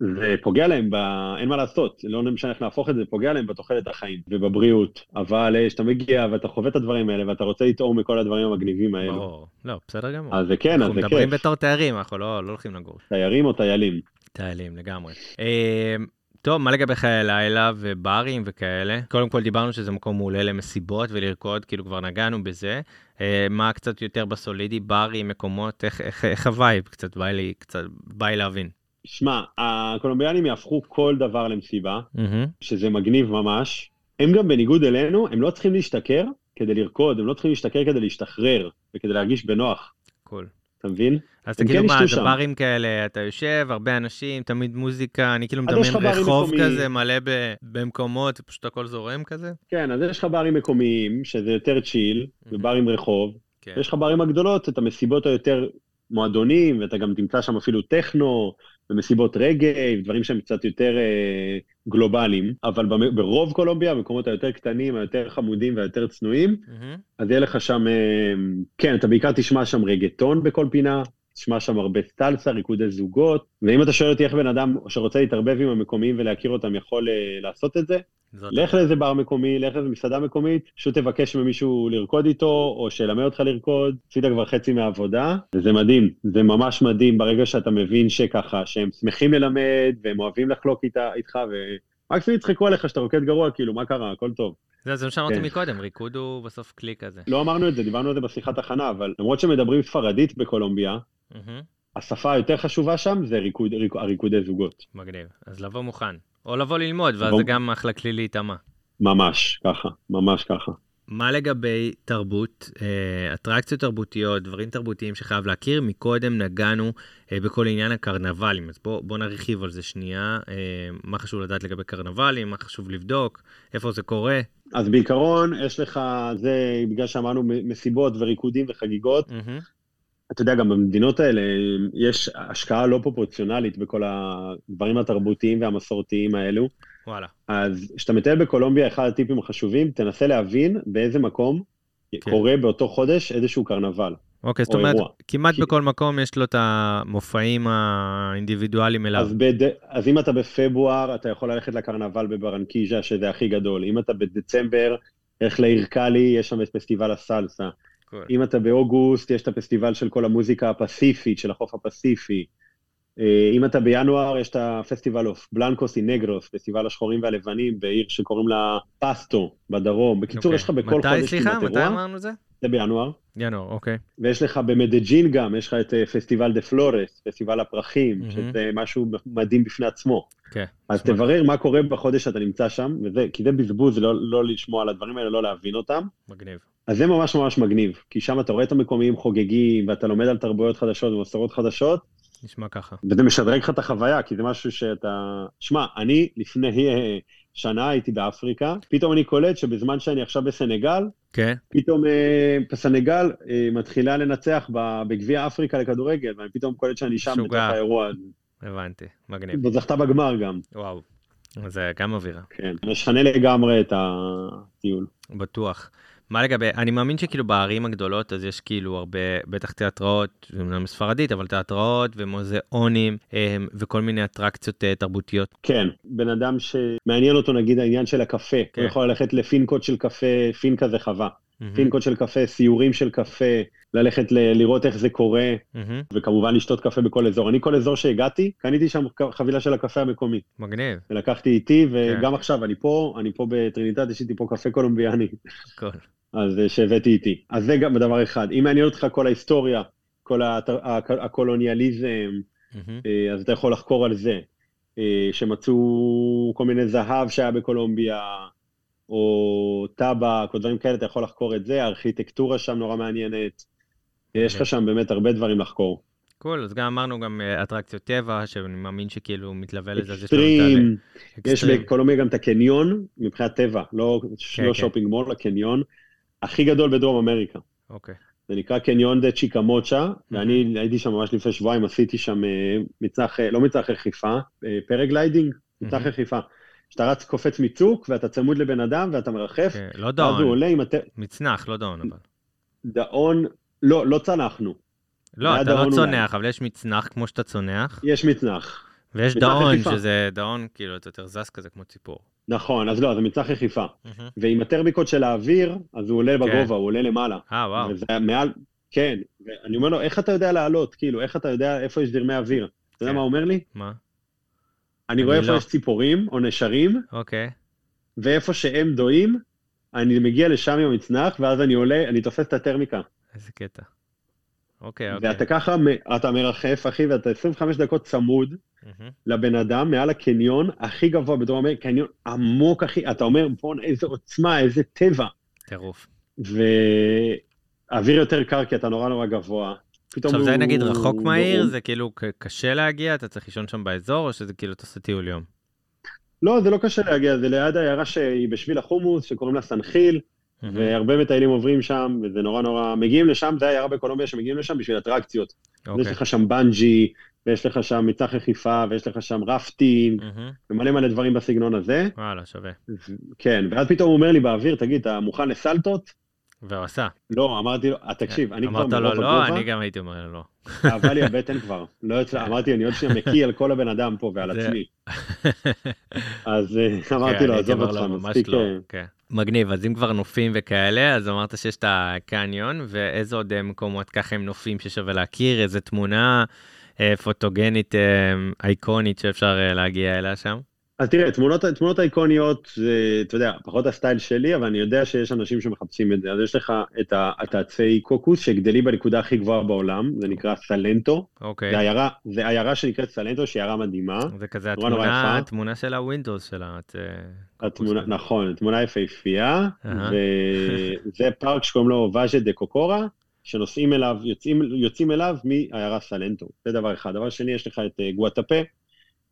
זה פוגע להם, ב... אין מה לעשות, לא משנה איך להפוך את זה, זה פוגע להם בתוחלת החיים ובבריאות. אבל אה, כשאתה מגיע ואתה חווה את הדברים האלה ואתה רוצה לטעום מכל הדברים המגניבים האלו, ברור. לא, בסדר גמור. אז זה כן, אז אנחנו זה מדברים כיף. בתור תיירים, אנחנו לא לא הולכים לגור. תיירים או טיילים? טיילים, לגמרי. טוב, מה לגבי חיי לילה וברים וכאלה? קודם כל דיברנו שזה מקום מעולה למסיבות ולרקוד, כאילו כבר נגענו בזה. אה, מה קצת יותר בסולידי, ברים, מקומות, איך, איך, איך ה vibe? קצת בא לי, קצת בא לי להבין. שמע, הקולומביאנים יהפכו כל דבר למסיבה, מהמם, שזה מגניב ממש. הם גם בניגוד אלינו, הם לא צריכים להשתכר כדי לרקוד, הם לא צריכים להשתכר כדי להשתחרר וכדי להרגיש בנוח, cool. אתה מבין? אז הם תגידו כן מה, זה. ברים כאלה, אתה יושב, הרבה אנשים, תמיד מוזיקה, אני כאילו מדמיין רחוב. כזה מלא במקומות, פשוט הכל זורם כזה? כן, אז יש לך ברים מקומיים, שזה יותר צ'יל, וברים רחוב. כן. יש לך ברים הגדולות, את המסיבות היותר מועדונים, ואתה גם תמצא שם אפילו טכנו, ומסיבות רגעי, ודברים שהם קצת יותר אה, גלובליים. אבל במ- ברוב קולומביה, המקומות היותר קטנים, היותר חמודים והיותר צנועים, מהמם, אז יהיה לך שם, אה, כן, אתה בעיקר תשמע שם רגטון בכל פינה, תשמע שם הרבה סטלסה, ריקודי זוגות, ואם אתה שואל אותי איך בן אדם שרוצה להתערבב עם המקומיים ולהכיר אותם יכול אה, לעשות את זה, לך לאיזה בר מקומי, לך לאיזה מסעדה מקומית, פשוט תבקש ממישהו לרקוד איתו, או שילמד אותך לרקוד, עשית כבר חצי מהעבודה, וזה מדהים, זה ממש מדהים ברגע שאתה מבין שככה, שהם שמחים ללמד, והם אוהבים לחלוק איתה, איתך, ומקסימום יצחקו עליך שאתה רוקד גרוע, כאילו, מה קרה, הכל טוב. זה זה מה שאמרתי כן. מקודם, ריקוד הוא בסוף כלי כזה. לא אמרנו את זה, דיברנו על זה בשיחת הכנה, אבל למרות שמדברים ספרדית בקולומביה, השפה היותר חשובה שם זה ריקוד, ריק, הריקודי זוגות. מגניב. אז לבוא מוכן. או לבוא ללמוד, ואז זה גם אחלה כלי להיטמע. ממש ככה, ממש ככה. מה לגבי תרבות, אה, אטרקציות תרבותיות, דברים תרבותיים שחייב להכיר? מקודם נגענו אה, בכל עניין הקרנבלים, אז בוא, בוא נרחיב על זה שנייה. אה, מה חשוב לדעת לגבי קרנבלים, מה חשוב לבדוק, איפה זה קורה. אז בעיקרון, יש לך, זה בגלל שאמרנו מסיבות וריקודים וחגיגות, מהמם, אתה יודע, גם במדינות האלה יש השקעה לא פרופורציונלית בכל הדברים התרבותיים והמסורתיים האלו. וואלה. אז כשאתה מטייל בקולומביה, אחד הטיפים החשובים, תנסה להבין באיזה מקום כן. קורה באותו חודש איזשהו קרנבל. אוקיי, זאת או אומרת, אירוע. כמעט כי- בכל מקום יש לו את המופעים האינדיבידואליים אליו. אז, בד... אז אם אתה בפברואר, אתה יכול ללכת לקרנבל בברנקייה, שזה הכי גדול. אם אתה בדצמבר, לך לעיר קאלי, יש שם את פסטיבל הסלסה. cool. אם אתה באוגוסט, יש את הפסטיבל של כל המוזיקה הפסיפית, של החוף הפסיפי. אה, אם אתה בינואר, יש את הפסטיבל of blancos y negros, פסטיבל השחורים והלבנים, בעיר שקוראים לה פסטו, בדרום. בקיצור, אוקיי. יש לך בכל מתי, חודש סליחה, כמעט מתי אירוע. אמרנו זה? זה בינואר. ינואר, אוקיי. ויש לך במדג'ין גם, יש לך את אה, פסטיבל דה פלורס, פסטיבל הפרחים, מהמם. שזה משהו מדהים בפני עצמו. כן. אז נשמע- תברר מה קורה בחודש שאתה נמצא שם, וזה, כי זה בזבוז לא, לא לשמוע על הדברים האלה, לא להבין אותם. מגניב. אז זה ממש ממש מגניב, כי שם אתה רואה את המקומיים חוגגים, ואתה לומד על תרבויות חדשות ומסורות חדשות, נשמע ככה. וזה משדרג לך את החוויה, כי זה משהו שאתה... שמע, אני לפני שנה הייתי באפריקה, פתאום אני קולט שבזמן שאני עכשיו בסנגל, כן. פתאום אה, סנגל אה, מתחילה לנצח בגביע אפריקה לכדורגל, ואני פתאום קולט שאני שם בתוך משוגע. האירוע הזה. הבנתי. מגניב. וזכתה בגמר גם, וואו. זה גם אווירה. כן. משנה לגמרי את הטיול. בטוח. מה לגבי, אני מאמין שכאילו בערים הגדולות אז יש כאילו הרבה, בטח תיאטראות, זה אומנם ספרדית, אבל תיאטראות ומוזיאונים אה, וכל מיני אטרקציות אה, תרבותיות. כן, בן אדם שמעניין אותו נגיד העניין של הקפה, כן. הוא יכול ללכת לפינקות של קפה, פינקה זה חווה, מהמם, פינקות של קפה, סיורים של קפה, ללכת ל- לראות איך זה קורה, מהמם, וכמובן לשתות קפה בכל אזור. אני כל אזור שהגעתי, קניתי שם חבילה של הקפה המקומי, מגניב, ולקחתי איתי, כן. וגם עכשיו, אני פה, אני פה בטריניטד, יש איתי פה קפה קולומביאני. אז אה, שהבאתי איתי. אז זה גם דבר אחד. אם מעניין אותך כל ההיסטוריה, כל הקולוניאליזם, אה, אז אתה יכול לחקור על זה, אה, שמצאו כל מיני זהב שהיה בקולומביה, או טבק, או דברים כאלה, אתה יכול לחקור את זה, הארכיטקטורה שם נורא מעניינת. יש לך שם באמת הרבה דברים לחקור. cool, אז גם אמרנו גם אטרקציות טבע, שאני מאמין שכאילו מתלווה לזה. אקסטרים, יש. בקולומביה גם את הקניון, מבחינת טבע, לא כן, לא כן. shopping mall, הקניון, הכי גדול בדרום אמריקה. אוקיי, זה נקרא קניון דה צ'יקמוצ'ה, ואני הייתי שם ממש לפני שבועיים, עשיתי שם אה, מצנח, אה, לא מצנח רחיפה, אה, paragliding, מצנח מהמם. רחיפה. שאתה רץ קופץ מצוק ואתה צמוד לבן אדם ואתה מרחף, כן, לא ואז דאון, הוא עולה עם הט... מצנח, לא דאון אבל. דאון, לא, לא צנחנו, לא, אתה לא אולי. צונח, אבל יש מצנח כמו שאתה צונח, יש מצנח. ויש מצנח דאון, רחיפה. שזה דאון כאילו אתה יותר זז כזה כמו ציפור. נכון, אז לא, זה רחיפה. מהמם. ועם הטרמיקות של האוויר, אז הוא עולה בגובה, הוא עולה למעלה. אה, וואו. וזה מעל, כן, ואני אומר לו, איך אתה יודע לעלות? כאילו, איך אתה יודע איפה יש זרמי אוויר? אתה יודע כן. מה הוא אומר לי? מה? אני רואה איפה לא. יש ציפורים או נשרים, אוקיי. ואיפה שהם דואים, אני מגיע לשם עם המצנח, ואז אני עולה, אני תופס את הטרמיקה. איזה קטע. אוקיי, אוקיי. ואתה ככה, אתה מרחף, אחי, ואתה 25 דקות צמוד מהמם. לבן אדם, מעל הקניון הכי גבוה בדרום אמריקה, קניון עמוק, אחי, אתה אומר, בואנה, איזה עוצמה, איזה טבע. טירוף. והאוויר יותר קר, כי אתה נורא נורא גבוה. עכשיו זה הוא- נגיד רחוק מהעיר, הוא- זה כאילו קשה להגיע, אתה צריך לישון שם באזור, או שזה כאילו אתה עושה טיול יום? לא, זה לא קשה להגיע, זה ליד העיירה שהיא בשביל החומוס, שקוראים לה סנחיל, והרבה מטיילים עוברים שם, וזה נורא נורא... מגיעים לשם, זה העיירה בקולומביה שמגיעים לשם בשביל אטרקציות. יש אוקיי. לך שם בנג'י, ויש לך שם מצנח רחיפה, ויש לך שם רפטינג, מהמם. ומלא מלא דברים בסגנון הזה. וואלה, שווה. כן, ואז פתאום הוא אומר לי באוויר, תגיד, אתה מוכן לסלטות? והוא עשה. לא, אמרתי לו, "אה, תקשיב, אני כבר אמרת לו לא, אני גם הייתי אומר לו לא. אהבה לי הבטן כבר. לא יוצא, אמרתי, אני עוד שניה מקיא על כל הבן אדם פה ועל עצמי. אז אה, כן, אמרתי לו, אני הייתי עזוב אותך, לו, ממש מספיק... מגניב, אז אם כבר נופים וכאלה, אז אמרת שיש את הקניון, ואיזה עוד אה, מקומות ככה עם נופים ששווה להכיר, איזה תמונה אה, פוטוגנית אה, אייקונית שאפשר אה, להגיע אליה שם? אז תראה, תמונות, תמונות אייקוניות, זה, אתה יודע, פחות הסטייל שלי, אבל אני יודע שיש אנשים שמחפשים את זה. אז יש לך את ה- את העצי קוקוס שגדלים בנקודה הכי גבוהה בעולם, זה נקרא סלנטו. אוקיי. זה עיירה, זה עיירה שנקראת סלנטו, שהיא עיירה מדהימה. זה כזה נורא נורא התמונה. התמונה של ה Windows של ה... את, אה, התמונה, כזה. נכון, תמונה יפהפייה, אהה. וזה פארק שקוראים לו ואייה דה קוקורה, שנוסעים אליו, יוצאים, יוצאים אליו מהעיירה סלנטו. זה דבר אחד. דבר שני, יש לך את אה, גואטפה.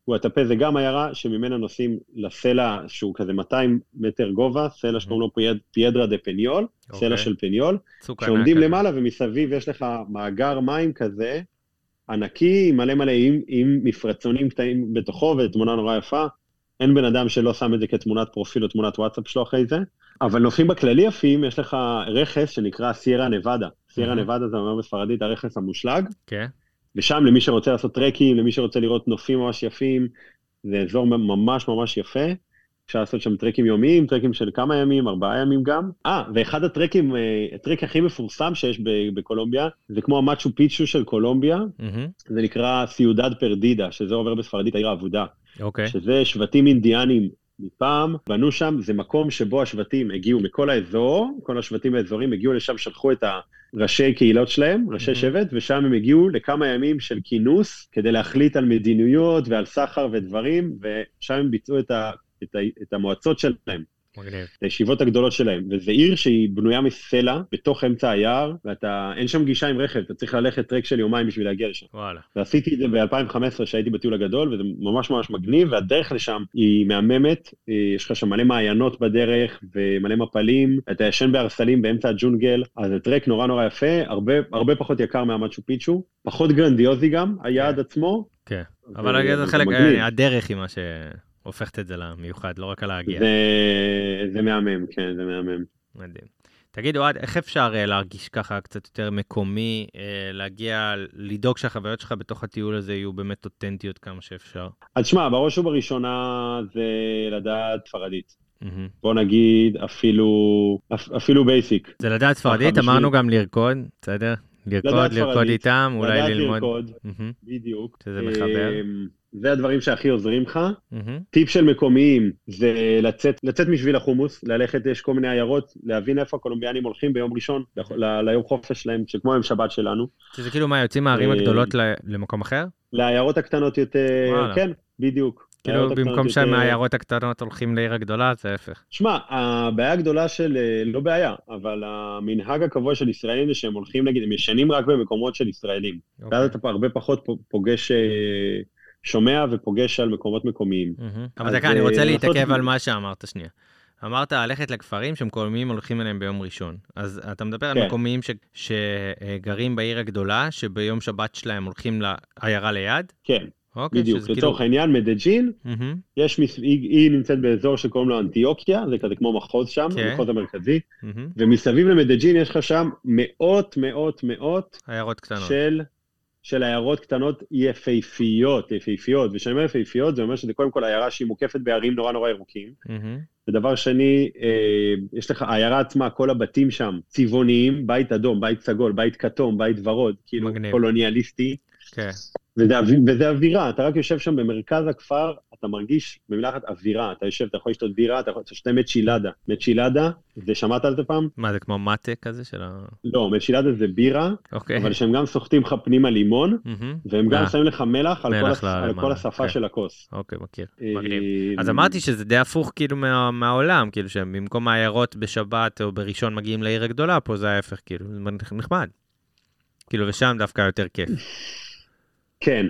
גואטפה זה גם עיירה שממנה נוסעים לסלע שהוא כזה 200 מטר גובה, סלע שקוראים לו פיידרה דה פניול, סלע אוקיי. של פניול, שעומדים. למעלה ומסביב יש לך מאגר מים כזה, ענקי, מלא מלא עם, עם מפרצונים קטעים בתוכו, ותמונה נורא יפה. אין בן אדם שלא שם את זה כתמונת פרופיל או תמונת וואטסאפ שלו אחרי זה. אבל נופים בכללי יפים, יש לך רכס שנקרא סיירה נבדה. סיירה. נבדה זה אומר בספרדית הרכס המושלג, כן. ושם למי שרוצה לעשות טרקים, למי שרוצה לראות נופים ממש יפים, זה אזור ממש ממש יפה. אפשר לעשות שם טרקים יומיים, טרקים של כמה ימים, ארבעה ימים גם. אה, ואחד הטרקים, אה, הטרק הכי מפורסם שיש בקולומביה, זה כמו המצ'ו פיצ'ו של קולומביה, מהמם. זה נקרא סיודד פרדידה, שזה עובר בספרדית העיר האבודה. אוקיי. שזה שבטים אינדיאנים מפעם, בנו שם, זה מקום שבו השבטים הגיעו מכל האזור, כל השבטים האזורים הגיעו לשם, שלחו את הראשי קהילות שלהם, ראשי Mhm. שבט, ושם הם הגיעו לכמה ימים של כינוס כדי להחליט על מדיניות ועל סחר ודברים, ושם הם ביצעו את, ה, את, ה, את המועצות שלהם. מגניב. הישיבות הגדולות שלהם, וזו עיר שהיא בנויה מסלע, בתוך אמצע היער, ואתה, אין שם גישה עם רכב, אתה צריך ללכת טרק של יומיים בשביל להגיע לשם. וואלה. ועשיתי את זה ב-2015 שהייתי בטיול הגדול, וזה ממש ממש מגניב, והדרך לשם היא מהממת, אה, יש לך שם מלא מעיינות בדרך, ומלא מפלים, אתה ישן בהרסלים באמצע הג'ונגל, אז זה טרק נורא נורא יפה, הרבה, הרבה פחות יקר מהמצ'ו פיצ'ו, פחות גרנדיוזי גם, היעד עצמו. כן. אבל זה חלק, הדרך היא מה שהופכת את זה למיוחד, לא רק על להגיע. זה, זה מהמם, כן, זה מהמם. מדהים. תגיד, אוהד, איך אפשר אה, להרגיש ככה קצת יותר מקומי, אה, להגיע, לדאוג שהחוויות שלך בתוך הטיול הזה יהיו באמת אותנטיות כמה שאפשר? אז שמע, בראש ובראשונה זה לדעת ספרדית. מהמם. בוא נגיד אפילו, אפ- אפילו basic. זה לדעת ספרדית, אמרנו גם לרקוד, בסדר? לרקוד, לדעת לרקוד איתם, אולי לדעת ללמוד. לרקוד, מהמם, בדיוק. שזה מחבר. אמ, זה הדברים שהכי עוזרים לך. טיפ של מקומיים זה לצאת, לצאת משביל החומוס, ללכת, יש כל מיני עיירות, להבין איפה הקולומביאנים הולכים ביום ראשון, ליום חופש שלהם, שכמו יום שבת שלנו. שזה כאילו מה, יוצאים מהערים אה, הגדולות למקום אחר? לעיירות הקטנות יותר. כן, בדיוק. כאילו במקום שמהעיירות הקטנות הולכים לעיר הגדולה, זה ההפך. שמע, הבעיה הגדולה של, אה, לא בעיה, אבל המנהג הקבוע של ישראלים זה שהם הולכים, נגיד, הם ישנים רק במקומות של ישראלים. אוקיי. ואז אתה הרבה פחות פוגש, אה, שומע ופוגש על מקומות מקומיים. מהמם. אבל דקה, אני אה, רוצה לנסות- להתעכב על מה שאמרת שנייה. אמרת ללכת לכפרים שמקומיים הולכים אליהם ביום ראשון. אז אתה מדבר על כן. מקומיים ש- שגרים בעיר הגדולה, שביום שבת שלהם הולכים לעיירה ליד? כן, אוקיי, בדיוק. לצורך העניין, מדג'ין, מהמם, יש, מס- היא, היא נמצאת באזור שקוראים לו אנטיוקיה, זה כזה כמו מחוז שם, כן. המחוז המרכזי, מהמם. ומסביב למדג'ין יש לך שם מאות, מאות, מאות עיירות קטנות. של, של עיירות קטנות יפהפיות, יפהפיות, וכשאני אומר יפהפיות זה אומר שזה קודם כל עיירה שהיא מוקפת בערים נורא נורא ירוקים, מהמם. ודבר שני, אה, יש לך, העיירה עצמה, כל הבתים שם צבעוניים, בית אדום, בית סגול, בית כתום, בית ורוד, כאילו מגניב. קולוניאליסטי, כן. וזה, וזה אווירה, אתה רק יושב שם במרכז הכפר, אתה מרגיש במילה אחת אווירה, אתה יושב, אתה יכול לשתות בירה, אתה יכול שותה מצ'ילדה. מצ'ילדה, זה שמעת על זה פעם? מה, זה כמו מאטה כזה של ה... לא, מצ'ילדה זה בירה, אוקיי. אבל שהם גם סוחטים לך פנימה לימון, מהמם. והם גם אה. שמים לך מלח על כל, מלח הס... על כל השפה כן. של הכוס. אוקיי, מכיר. אה, מגניב. אז אמרתי שזה די הפוך כאילו מה, מהעולם, כאילו שבמקום העיירות בשבת או בראשון מגיעים לעיר הגדולה, פה זה ההפך, כאילו, נחמד. כאילו, ושם דווקא יותר כיף. כן,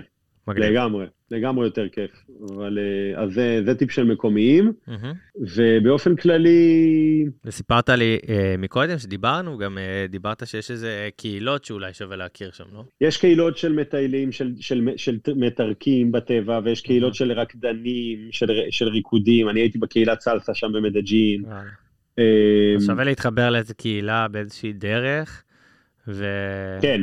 מגניב. לגמרי, לגמרי יותר כיף. אבל אה, אז זה, זה טיפ של מקומיים, מהמם. ובאופן כללי, וסיפרת לי אה, מקודם שדיברנו, גם אה, דיברת שיש איזה קהילות שאולי שווה להכיר שם, לא? יש קהילות של מטיילים, של, של, של מתרקים בטבע, ויש קהילות Mhm. של רקדנים, של, של ריקודים, אני הייתי בקהילת סלסה שם במדג'ין. אה, אז שווה להתחבר לאיזה קהילה באיזושהי דרך, ו... כן.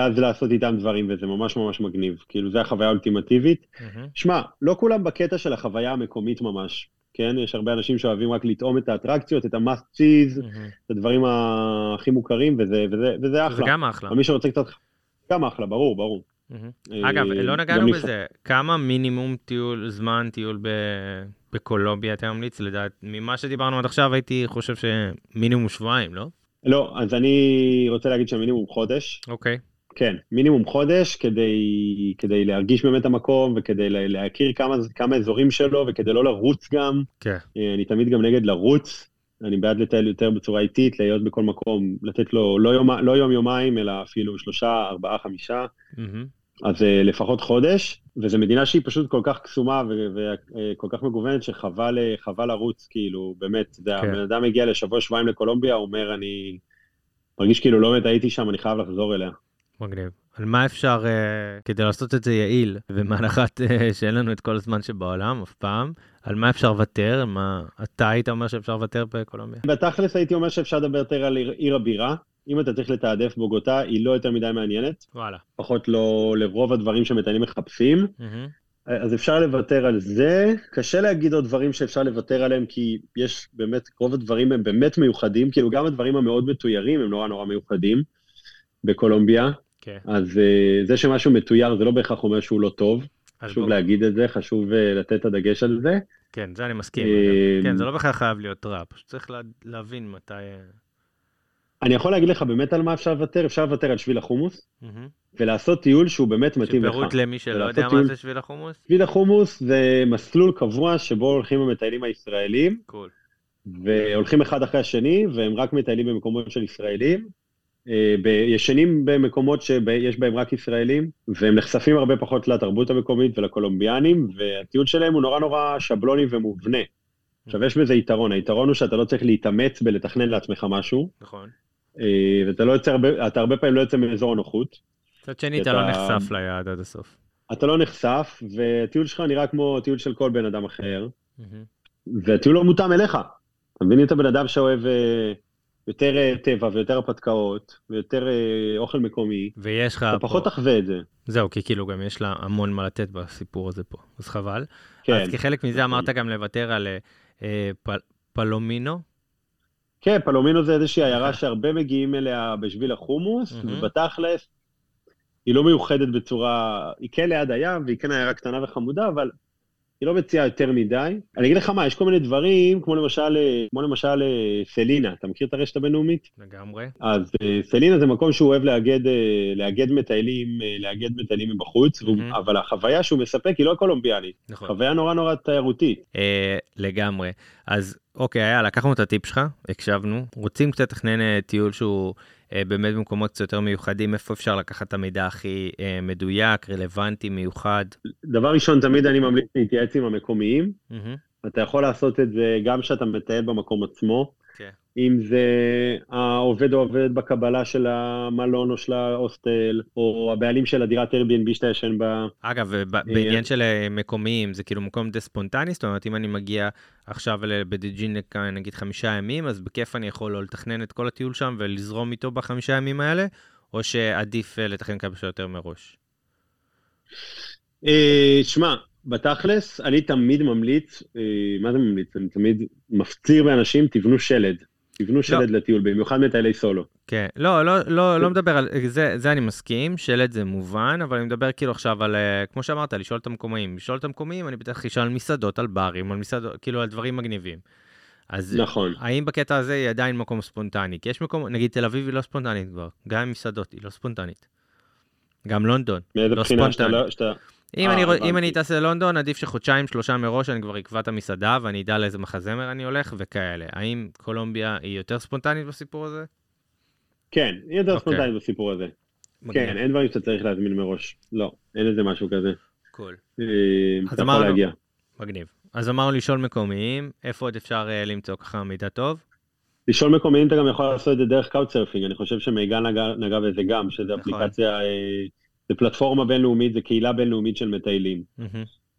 ואז לעשות איתם דברים, וזה ממש ממש מגניב. כאילו, זו החוויה האולטימטיבית. מהמם. שמע, לא כולם בקטע של החוויה המקומית ממש, כן? יש הרבה אנשים שאוהבים רק לטעום את האטרקציות, את המאסט צ'יז, מהמם. את הדברים הכי מוכרים, וזה, וזה, וזה זה אחלה. גם אחלה. מי שרוצה קצת... גם אחלה, ברור, ברור. מהמם. אה, אגב, לא נגענו בזה, כמה מינימום טיול, זמן טיול ב- בקולומביה אתה ממליץ? לדעת, ממה שדיברנו עד עכשיו הייתי חושב שמינימום שבועיים, לא? לא, אז אני רוצה להגיד שהמינימום חודש. אוקיי. כן, מינימום חודש כדי, כדי להרגיש באמת את המקום וכדי לה- להכיר כמה, כמה אזורים שלו וכדי לא לרוץ גם. כן. אה, אני תמיד גם נגד לרוץ, אני בעד לטייל יותר בצורה איטית, להיות בכל מקום, לתת לו לא יום, לא יום יומיים, אלא אפילו שלושה, ארבעה, חמישה, מהמם. אז אה, לפחות חודש, וזו מדינה שהיא פשוט כל כך קסומה וכל כך מגוונת שחבל אה, חבל לרוץ, כאילו, באמת, זה, כן. הבן אדם מגיע לשבוע שבועיים לקולומביה, אומר, אני מרגיש כאילו לא באמת הייתי שם, אני חייב לחזור אליה. מגניב. על מה אפשר, uh, כדי לעשות את זה יעיל, ובהנחת uh, שאין לנו את כל הזמן שבעולם, אף פעם, על מה אפשר לוותר? מה אתה היית אומר שאפשר לוותר בקולומביה? בתכלס הייתי אומר שאפשר לדבר יותר על עיר- עיר הבירה. אם אתה צריך לתעדף בוגוטה, היא לא יותר מדי מעניינת, וואלה. לפחות לא לרוב הדברים שמטיילים מחפשים. מהמם. אז אפשר לוותר על זה. קשה להגיד עוד דברים שאפשר לוותר עליהם, כי יש באמת, רוב הדברים הם באמת מיוחדים, כאילו גם הדברים המאוד מתוירים הם נורא נורא מיוחדים בקולומביה. כן. אז uh, זה שמשהו מתויר זה לא בהכרח אומר שהוא לא טוב. חשוב בוא- להגיד את זה, חשוב אה, לתת את הדגש על זה. כן, זה אני מסכים. אה, אגב. כן, זה לא בכלל חייב להיות רע, פשוט צריך לה- להבין מתי... אה, אני יכול להגיד לך באמת על מה אפשר לוותר, אפשר לוותר על שביל החומוס, מהמם. ולעשות טיול שהוא באמת מתאים לך. שפירוט למי שלא יודע מה טיול- זה שביל החומוס? שביל החומוס זה מסלול קבוע שבו הולכים המטיילים הישראלים, קול. והולכים אחד אחרי השני, והם רק מטיילים במקומות של ישראלים. אה, ישנים במקומות שיש בהם רק ישראלים, והם נחשפים הרבה פחות לתרבות המקומית ולקולומביאנים, והטיול שלהם הוא נורא נורא שבלוני ומובנה. עכשיו, יש בזה יתרון, היתרון הוא שאתה לא צריך להתאמץ בלתכנן לעצמך משהו, נכון. אה, ואתה לא יוצא הרבה, אתה הרבה פעמים לא יוצא מאזור הנוחות. מצד שני, אתה לא נחשף ליעד עד הסוף. אתה לא נחשף, וטיול שלך נראה כמו טיול של כל בן אדם אחר. והטיול לא מותאם אליך. אתה מבין, אם אתה בן אדם שאוהב אה, יותר אה, טבע ויותר הרפתקאות, ויותר אה, אוכל מקומי, ויש לך אתה פה... פחות תחווה את זה. זהו, כי כאילו גם יש לה המון מה לתת בסיפור הזה פה, אז חבל. כן, אז כחלק מזה. אמרת גם לוותר על אה, פל- פלומינו. כן, פלומינו זה איזושהי עיירה. שהרבה מגיעים אליה בשביל החומוס, מהמם. ובתכלס, היא לא מיוחדת בצורה, היא כן ליד הים, והיא כן עיירה קטנה וחמודה, אבל היא לא מציעה יותר מדי. אני אגיד לך מה, יש כל מיני דברים, כמו למשל, אה, כמו למשל אה, סלינה, אתה מכיר את הרשת הבינלאומית? לגמרי. אז אה, סלינה זה מקום שהוא אוהב לאגד, לאגד מטיילים, לאגד מטיילים מבחוץ, מהמם. אבל החוויה שהוא מספק היא לא קולומביאנית, נכון. חוויה נורא נורא תיירותית. אה, לגמרי. אז אוקיי, היה, לקחנו את הטיפ שלך, הקשבנו. רוצים קצת לתכנן טיול שהוא באמת במקומות קצת יותר מיוחדים, איפה אפשר לקחת את המידע הכי אה, מדויק, רלוונטי, מיוחד. דבר ראשון, תמיד אני ממליץ להתייעץ עם המקומיים. מהמם. אתה יכול לעשות את זה גם כשאתה מטייל במקום עצמו. אם זה העובד או עובדת בקבלה של המלון או של ההוסטל, או הבעלים של הדירת Airbnb שאתה ישן בה. אגב, וב- בעניין של אה, מקומיים, זה כאילו מקום די ספונטני, זאת אומרת, אם אני מגיע עכשיו בדיג'ין לכ- נגיד חמישה ימים, אז בכיף אני יכול לא לתכנן את כל הטיול שם ולזרום איתו בחמישה ימים האלה, או שעדיף אה, לתכנן כמה שיותר מראש. אה, שמע, בתכלס, אני תמיד ממליץ, אה, מה זה ממליץ? אני תמיד מפציר באנשים, תבנו שלד. תבנו שלד לטיול, במיוחד מטיילי סולו. כן, לא, לא, לא, לא מדבר על, זה, זה אני מסכים, שלט זה מובן, אבל אני מדבר כאילו עכשיו על, אה, כמו שאמרת, לשאול את המקומיים. לשאול את המקומיים, אני בטח אשאל על מסעדות, על ברים, על מסעדות, כאילו על דברים מגניבים. אז נכון. האם בקטע הזה היא עדיין מקום ספונטני? כי יש מקום, נגיד תל אביב היא לא ספונטנית כבר, גם עם מסעדות היא לא ספונטנית. גם לונדון. מאיזה לא בחינה שאתה. לא... אם, אה, אני, רוא- אם. אני טס ללונדון, עדיף שחודשיים, שלושה מראש אני כבר אקבע את המסעדה ואני אדע לאיזה מחזמר אני הולך וכאלה. האם קולומביה היא יותר ספונטנית בסיפור הזה? כן, היא יותר אוקיי. ספונטנית בסיפור הזה. מגניב. כן, אין דברים שאתה צריך להזמין מראש. לא, אין איזה משהו כזה. cool. אה, אז אמרנו-. מגניב. אז אמרנו לשאול מקומיים, איפה עוד אפשר אה, למצוא ככה מידע טוב? לשאול מקומיים אתה גם יכול לעשות את זה דרך Couchsurfing, אני חושב שמיגל נגע, נגע בזה גם, שזה נכון. אפליקציה, אה, זה פלטפורמה בינלאומית, זה קהילה בינלאומית של מטיילים.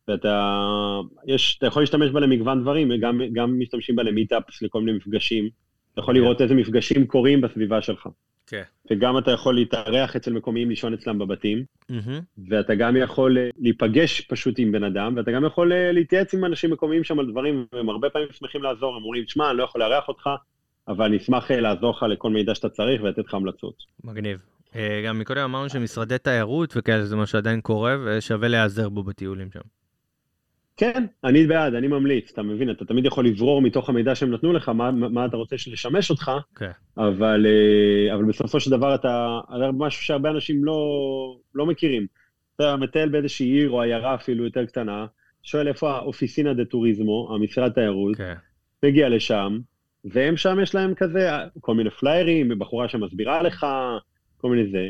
ואתה יש, אתה יכול להשתמש בה למגוון דברים, גם, גם משתמשים בה למיטאפס, לכל מיני מפגשים. אתה יכול. לראות איזה מפגשים קורים בסביבה שלך. כן. וגם אתה יכול להתארח אצל מקומיים, לישון אצלם בבתים. ואתה גם יכול אה, להיפגש פשוט עם בן אדם, ואתה גם יכול אה, להתייעץ עם אנשים מקומיים שם על דברים, והם הרבה פעמים שמחים לעזור, הם אומרים, שמע, אני לא יכול לארח אותך, אבל אני אשמח אה, לעזור לך לכל מידע שאתה צריך ולתת לך המלצות. מגניב. אה, גם מקודם אמרנו שמשרדי תיירות וכאלה זה מה שעדיין קורה ושווה להיעזר בו בטיולים שם. כן, אני בעד, אני ממליץ, אתה מבין, אתה תמיד יכול לברור מתוך המידע שהם נתנו לך, מה, מה אתה רוצה לשמש אותך, כן. אבל, אה, אבל בסופו של דבר אתה, זה משהו שהרבה אנשים לא, לא מכירים. אתה מטייל באיזושהי עיר או עיירה אפילו יותר קטנה, שואל איפה האופיסינה דה טוריזמו, המשרד תיירות, כן. מגיע לשם, והם שם יש להם כזה, כל מיני פליירים, בחורה שמסבירה לך, כל מיני זה.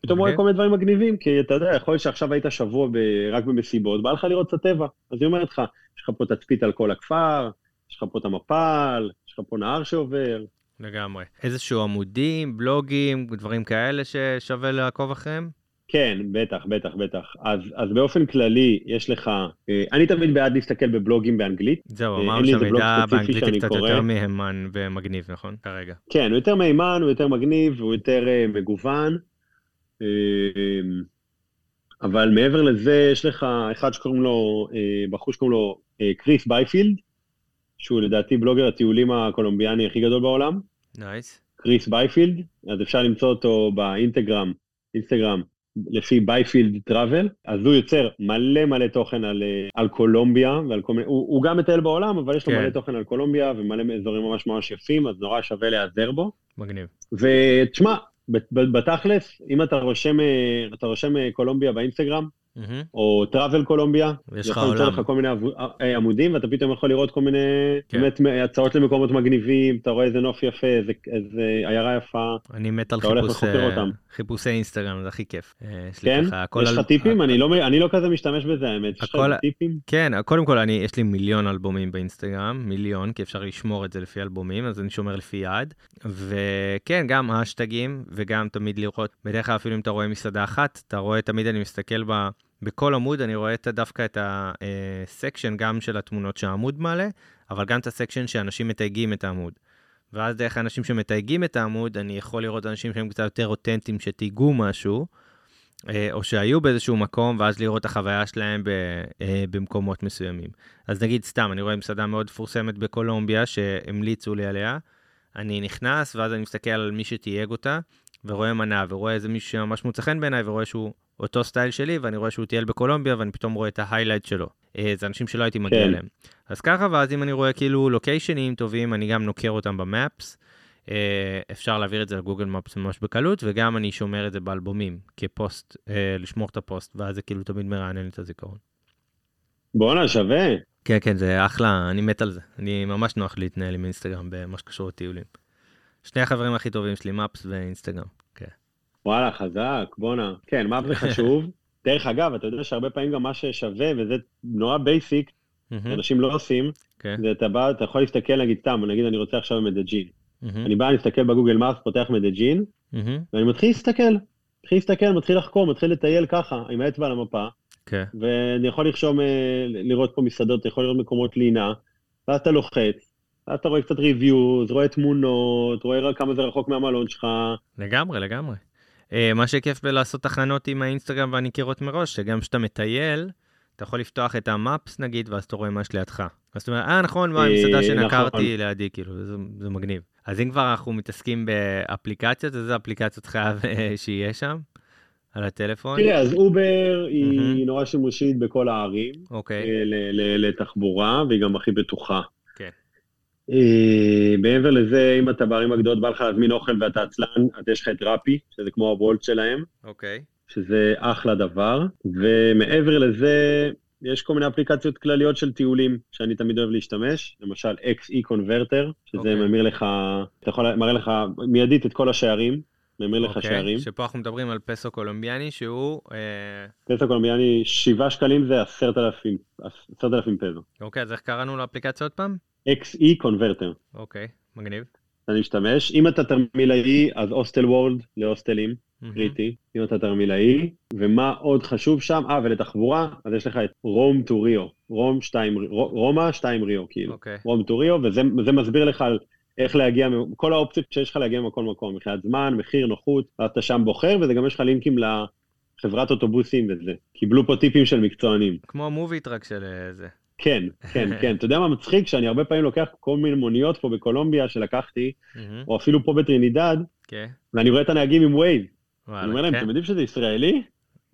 פתאום רואה. כל מיני דברים מגניבים, כי אתה יודע, יכול להיות שעכשיו היית שבוע ב... רק במסיבות, בא לך לראות קצת טבע. אז היא אומרת לך, יש לך פה תצפית על כל הכפר, יש לך פה את המפל, יש לך פה נהר שעובר. לגמרי. איזשהו עמודים, בלוגים, דברים כאלה ששווה לעקוב אחריהם? כן, בטח, בטח, בטח. אז, אז באופן כללי, יש לך, אה, אני תמיד בעד להסתכל בבלוגים באנגלית. זהו, אה, אמרנו שהמידע באנגלית שאני קצת קורא. יותר מהימן ומגניב, נכון? כרגע. כן, הוא יותר מהימן, הוא יותר מגניב, הוא יותר אה, מגוון. אה, אבל מעבר לזה, יש לך אחד שקוראים לו, בחור שקוראים לו קריס בייפילד, שהוא לדעתי בלוגר הטיולים הקולומביאני הכי גדול בעולם. nice. קריס בייפילד, אז אפשר למצוא אותו באינסטגרם, אינסטגרם, לפי בייפילד טראבל, אז הוא יוצר מלא מלא תוכן על, אה, על קולומביה, ועל כל מיני, הוא, הוא גם מטייל בעולם, אבל יש לו כן. מלא תוכן על קולומביה ומלא אזורים ממש ממש יפים, אז נורא שווה להיעזר בו. מגניב. ותשמע, בתכלס, אם אתה רושם, אה, אתה רושם אה, קולומביה באינסטגרם. או travel קולומביה, יש לך יכול עולם. לך כל מיני עבו- אה, עמודים, ואתה פתאום יכול לראות כל מיני כן. באמת הצעות למקומות מגניבים, אתה רואה איזה נוף יפה, איזה, עיירה יפה. אני מת על אה. חיפושי אינסטגרם, זה הכי כיף. אה, כן? יש לך טיפים? אני לא, אני לא כזה משתמש בזה, האמת. יש לך טיפים? כן, קודם כל אני, יש לי מיליון אלבומים באינסטגרם, מיליון, כי אפשר לשמור את זה לפי אלבומים, אז אני שומר לפי יעד. וכן, גם האשטגים, וגם תמיד לראות, בדרך כלל אפילו אם אתה רואה מסעדה אחת, אתה רואה, תמיד אני מסתכל ב... בכל עמוד אני רואה את, דווקא את הסקשן גם של התמונות שהעמוד מעלה, אבל גם את הסקשן שאנשים מתייגים את העמוד. ואז דרך האנשים שמתייגים את העמוד, אני יכול לראות אנשים שהם קצת יותר אותנטיים, שתייגו משהו, אה, או שהיו באיזשהו מקום, ואז לראות את החוויה שלהם אה, במקומות מסוימים. אז נגיד, סתם, אני רואה מסעדה מאוד מפורסמת בקולומביה, שהמליצו לי עליה, אני נכנס, ואז אני מסתכל על מי שתייג אותה, ורואה מנה, ורואה איזה מישהו שממש מוצא חן בעיניי, ורואה שהוא אותו סטייל שלי, ואני רואה שהוא טייל בקולומביה, ואני פתאום רואה את ה highlight שלו. אה, זה אנשים שלא הייתי מגיע כן. אליהם. אז ככה, ואז אם אני רואה כאילו לוקיישנים טובים, אני גם נוקר אותם במאפס. אה, אפשר להעביר את זה לגוגל מפס ממש בקלות, וגם אני שומר את זה באלבומים, כפוסט, אה, לשמור את הפוסט, ואז זה כאילו תמיד מרענן את הזיכרון. בואנה, שווה. כן, כן, זה אחלה, אני מת על זה. אני ממש נוח להתנהל עם אינסטגרם במה שקשור לטיולים. שני החברים הכי טובים שלי, מפס ואינסטגרם. וואלה, חזק, בואנה. כן, מה זה חשוב? דרך אגב, אתה יודע שהרבה פעמים גם מה ששווה, וזה נורא basic, אנשים לא עושים, כן, זה אתה בא, אתה יכול להסתכל, נגיד סתם, נגיד אני רוצה עכשיו במדג'ין. מהמם, אני בא, אני מסתכל ב Google Maps, פותח מדג'ין, ואני מתחיל להסתכל. מתחיל להסתכל, מתחיל לחקור, מתחיל לטייל ככה, עם האצבע על המפה, כן, ואני יכול לרשום, אה, לראות פה מסעדות, אתה יכול לראות מקומות לינה, ואז אתה לוחץ, ואז אתה רואה קצת reviews, רואה תמונות, רואה כמה זה רחוק מהמלון שלך. לגמרי, לגמרי. אה, מה שכיף בלעשות תחנות עם האינסטגרם והניקירות מראש, שגם כשאתה מטייל, אתה יכול לפתוח את ה Maps נגיד, ואז אתה רואה מה יש לידך. אז אתה אומר, אה נכון, מה, אה, המסעדה נכון. שנקרתי לידי, כאילו, זה, זה מגניב. אז אם כבר אנחנו מתעסקים באפליקציות, איזה אפליקציות חייב אה, שיהיה שם? על הטלפון? תראה, אז אובר היא. נורא שימושית בכל הערים, אוקיי, לתחבורה, והיא גם הכי בטוחה. אה, מעבר לזה, אם אתה בערים הגדולות בא לך להזמין אוכל ואתה עצלן, אז יש לך את Rappi, שזה כמו הוולט שלהם, אוקיי. שזה אחלה דבר. ומעבר לזה, יש כל מיני אפליקציות כלליות של טיולים, שאני תמיד אוהב להשתמש, למשל XE Converter, שזה אוקיי. ממיר לך, אתה יכול, מראה לך מיידית את כל השערים, ממיר לך אוקיי, שערים. שפה אנחנו מדברים על פסו קולומביאני, שהוא... אה, פסו קולומביאני, 7 שקלים זה 10,000 10,000 פזו. אוקיי, אז איך קראנו לאפליקציה עוד פעם? XE Converter. אוקיי, מגניב. אני משתמש. אם אתה תרמילאי, אז הוסטל וורלד להוסטלים. קריטי. אם אתה תרמילאי, ומה עוד חשוב שם? אה, ולתחבורה, אז יש לך את Rome2Rio. Rome 2, רומא 2 ריו, כאילו. Rome2Rio, וזה מסביר לך על איך להגיע, כל האופציות שיש לך להגיע מכל מקום, מבחינת זמן, מחיר, נוחות, ואז אתה שם בוחר, וזה גם יש לך לינקים לחברת אוטובוסים וזה. קיבלו פה טיפים של מקצוענים. כמו מובי טראק של אה, זה. כן, כן, כן. אתה יודע מה מצחיק? שאני הרבה פעמים לוקח כל מיני מוניות פה בקולומביה שלקחתי, או אפילו פה בטרינידד, כן. ואני רואה את הנהגים עם וייב. אני אומר להם, כן? אתם יודעים שזה ישראלי?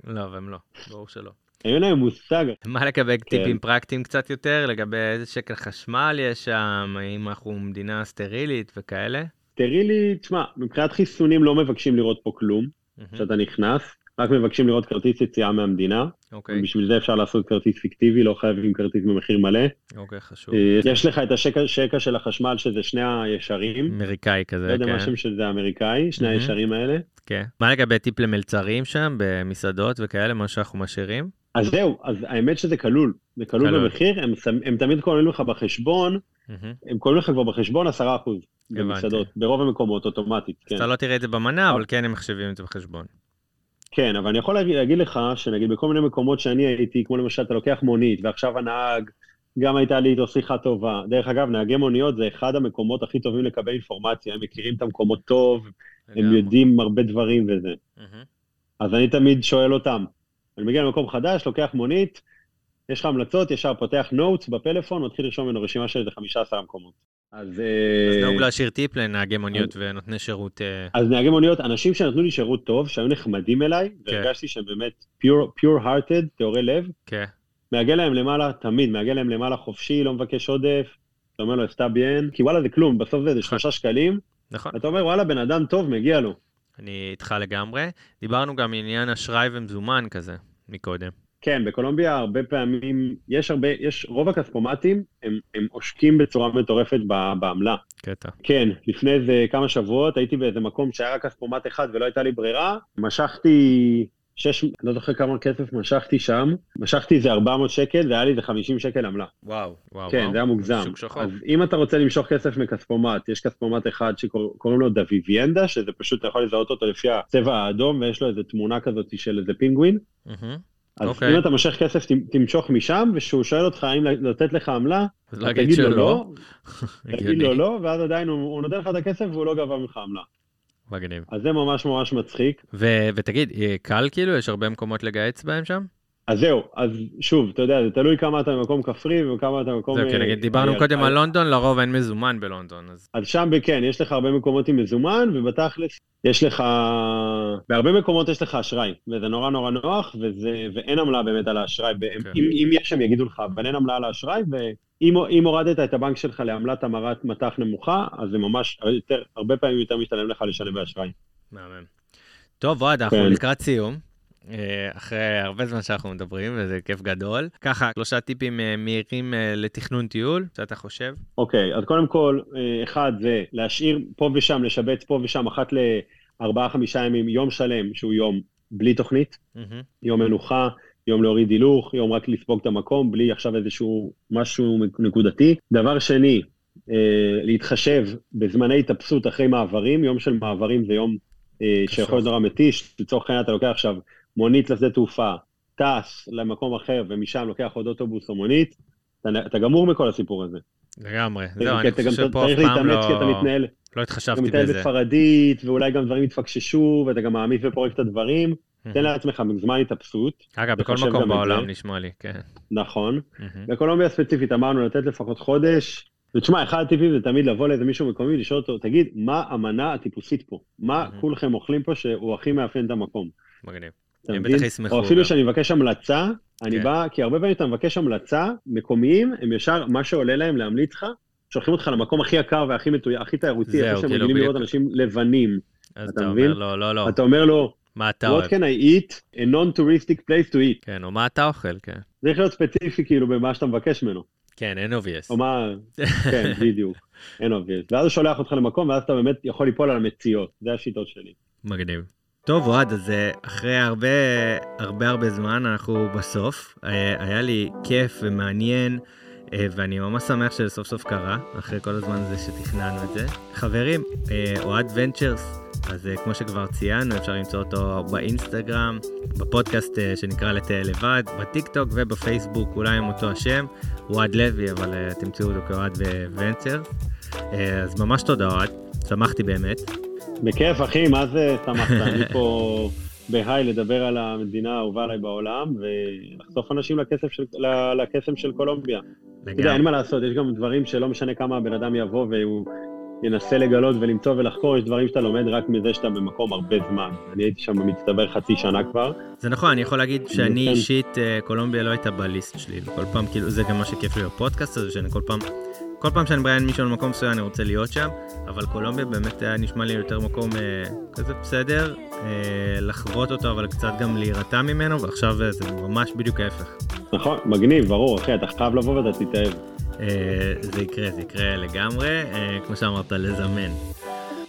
לא, והם לא, ברור שלא. אין להם מושג. מה לגבי כן. טיפים פרקטיים קצת יותר, לגבי איזה שקע חשמל יש שם, האם אנחנו מדינה סטרילית וכאלה? לי, תשמע, מבחינת חיסונים לא מבקשים לראות פה כלום, כשאתה נכנס, רק מבקשים לראות כרטיס יציאה מהמדינה, אוקיי, ובשביל זה אפשר לעשות כרטיס פיקטיבי, לא חייבים כרטיס במחיר מלא. אוקיי, חשוב. אה, יש לך את השקע שקע של החשמל, שזה שני הישרים, אמריקאי כזה, לא יודע מה כן. השם של זה האמריקאי, שני מהמם. הישרים האלה. כן. מה לגבי טיפ למלצרים שם, במסעדות וכאלה, מה שאנחנו משאירים? אז זהו, אז האמת שזה כלול, זה כלול כלול. במחיר, הם, שם- הם תמיד כוללים לך בחשבון, מהמם. הם כוללים לך כבר בחשבון 10% הבנתי. במסעדות, ברוב המקומות אוטומטית, כן. אז אתה לא תראה את זה במנה, אבל כן הם מחשבים את זה בחשבון. כן, אבל אני יכול להגיד, להגיד לך שנגיד בכל מיני מקומות שאני הייתי, כמו למשל אתה לוקח מונית, ועכשיו הנהג, גם הייתה לי איתו שיחה טובה. דרך אגב, נהגי מוניות זה אחד המקומות הכי טובים לקבל אינפורמציה, הם מכירים את המקומות טוב, הם לגמרי. יודעים הרבה דברים וזה. אז אני תמיד שואל אותם, אני מגיע למקום חדש, לוקח מונית, יש לך המלצות, ישר פותח נוטס בפלאפון, מתחיל לרשום ממנו רשימה של איזה 15 מקומות. אז... אז אה, נהוג להשאיר טיפ לנהגי מוניות ונותני שירות... אה, אז נהגי מוניות, אנשים שנתנו לי שירות טוב, שהיו נחמדים אליי, כן. והרגשתי שהם באמת pure, pure hearted, טהורי לב, כן, מעגל להם למעלה, תמיד, מעגל להם למעלה חופשי, לא מבקש עודף, אתה אומר לו, סטה ביין, כי וואלה זה כלום, בסוף זה, זה שלושה שקלים, נכון. אתה אומר, וואלה, בן אדם טוב, מגיע לו. אני איתך לגמרי. דיברנו גם עניין אשראי ומזומן כזה מקודם. כן, בקולומביה הרבה פעמים, יש הרבה, יש, רוב הכספומטים, הם, הם עושקים בצורה מטורפת ב- בעמלה. קטע. כן, לפני איזה כמה שבועות הייתי באיזה מקום שהיה רק כספומט אחד ולא הייתה לי ברירה, משכתי שש, אני לא זוכר כמה כסף משכתי שם, משכתי איזה 400 שקל והיה לי איזה 50 שקל עמלה. וואו, וואו, כן, וואו. זה היה מוגזם. שוק שחור. אז אם אתה רוצה למשוך כסף מכספומט, יש כספומט אחד שקוראים לו דוויביאנדה, שזה פשוט, אתה יכול לזהות אותו לפי הצבע האדום, ויש לו איזה תמונה כזאת של איזה פינגווין. מהמם. אז אוקיי. אם אתה מושך כסף, תמשוך משם, וכשהוא שואל אותך האם לתת לך עמלה, תגיד לו. לא, תגיד. לו לא, ואז עדיין הוא הוא נותן לך את הכסף והוא לא גבה ממך עמלה. מגניב. אז זה ממש ממש מצחיק. ו- ותגיד, אה, קל כאילו? יש הרבה מקומות לגהץ בהם שם? אז זהו, אז שוב, אתה יודע, זה תלוי כמה אתה במקום כפרי וכמה אתה במקום... זהו, כי אה, נגיד דיברנו קודם על לונדון, לרוב אין מזומן בלונדון, אז אז שם כן, יש לך הרבה מקומות עם מזומן, ובתכלס יש לך... בהרבה מקומות יש לך אשראי, וזה נורא נורא נוח, וזה... ואין עמלה באמת על האשראי. כן. אם, אם יש, הם יגידו לך, אבל אין עמלה על האשראי, ואם אם הורדת את הבנק שלך לעמלת המרת מטח נמוכה, אז זה ממש יותר, הרבה פעמים יותר משתלם לך לשלם באשראי. מהמם. טוב, אוהד, אנחנו כן. לקראת סיום. אה, אחרי הרבה זמן שאנחנו מדברים, וזה כיף גדול. ככה, שלושה טיפים אה, מהירים אה, לתכנון טיול, שאתה חושב? אוקיי, אז קודם כל, אחד זה להשאיר פה ושם, לשבץ פה ושם, אחת לארבעה חמישה ימים, יום שלם, שהוא יום בלי תוכנית, מהמם. יום מנוחה, יום להוריד הילוך, יום רק לספוג את המקום, בלי עכשיו איזשהו משהו נקודתי. דבר שני, אה, להתחשב בזמני התאפסות אחרי מעברים, יום של מעברים זה יום אה. שיכול להיות נורא מתיש, לצורך העניין אתה לוקח עכשיו מונית לשדה תעופה, טס למקום אחר ומשם לוקח עוד אוטובוס או מונית, אתה, אתה גמור מכל הסיפור הזה. לגמרי. כי זהו, אני אתה גם חושב שפה צריך אף פעם להתאמץ כי אתה לא- מתנהל, לא אתה התחשבתי מתנהל בזה. בספרדית, ואולי גם דברים יתפקששו, ואתה גם מעמיס ופורק את הדברים, תן לעצמך זמן התאפסות, אגב, בכל מקום בעולם. נשמע לי, כן. נכון. בקולומביה ספציפית אמרנו לתת לפחות חודש, ותשמע, אחד הטיפים זה תמיד לבוא לאיזה מישהו מקומי, לשאול אותו, תגיד, מה המנה הטיפוסית פה? מה. כולכם אוכלים פה שהוא הכי מאפיין את המקום? מגניב. אתה הם מבין? בטח ישמחו. או אפילו. שאני מבקש המלצה, אני כן. בא, כי הרבה פעמים אתה מבקש המלצה, מקומיים, הם ישר, מה שעולה להם להמליץ לך, שולחים אותך למקום הכי יקר והכי מתויק, הכי תיירותי, איפה שהם כאילו, רגילים לראות. אנשים לבנים. אתה מבין? לו, לא, לא, אתה אומר לו, מה אתה what אוהב? can I eat? a non-touristic place to eat. כן, או מה אתה אוכל, כן. צריך להיות ספציפי כאילו במה שאתה מבקש ממנו. כן, אין obvious. או מה, כן, בדיוק, אין obvious. ואז הוא שולח אותך למקום, ואז אתה באמת יכול ליפול על המציאות, זה השיטות שלי. מגניב. טוב, אוהד, אז אה, אחרי הרבה הרבה הרבה זמן, אנחנו בסוף. אה, היה לי כיף ומעניין, אה, ואני ממש שמח שזה סוף סוף קרה, אחרי כל הזמן הזה שתכננו את זה. חברים, אוהד ונצ'רס, אז כמו שכבר ציינו, אפשר למצוא אותו באינסטגרם, בפודקאסט שנקרא לטייל לבד, בטיק טוק ובפייסבוק, אולי עם אותו השם, אוהד לוי, אבל תמצאו אותו כאוהד ונצ'רס. אז ממש תודה, אוהד, שמחתי באמת. בכיף, אחי, מה זה שמחת? אני פה בהיי לדבר על המדינה האהובה עליי בעולם, ולחשוף אנשים לקסם של, לקסם של קולומביה. אתה יודע, אין מה לעשות, יש גם דברים שלא משנה כמה הבן אדם יבוא והוא ינסה לגלות ולמצוא ולחקור, יש דברים שאתה לומד רק מזה שאתה במקום הרבה זמן. אני הייתי שם במצטבר חצי שנה כבר. זה נכון, אני יכול להגיד שאני כן. אישית, אה, קולומביה לא הייתה בליסט שלי. כל פעם, כאילו, זה גם מה שכיף לי בפודקאסט הזה, שאני כל פעם, כל פעם שאני מראיין מישהו למקום מסוים, אני רוצה להיות שם, אבל קולומביה באמת היה נשמע לי יותר מקום אה, כזה בסדר, אה, לחוות אותו, אבל קצת גם להירתע ממנו, ועכשיו אה, זה ממש בדיוק ההפך. נכון, מגניב, ברור, אחי, אתה חייב לבוא ואתה תתאהב. אה, זה יקרה, זה יקרה לגמרי, אה, כמו שאמרת, לזמן.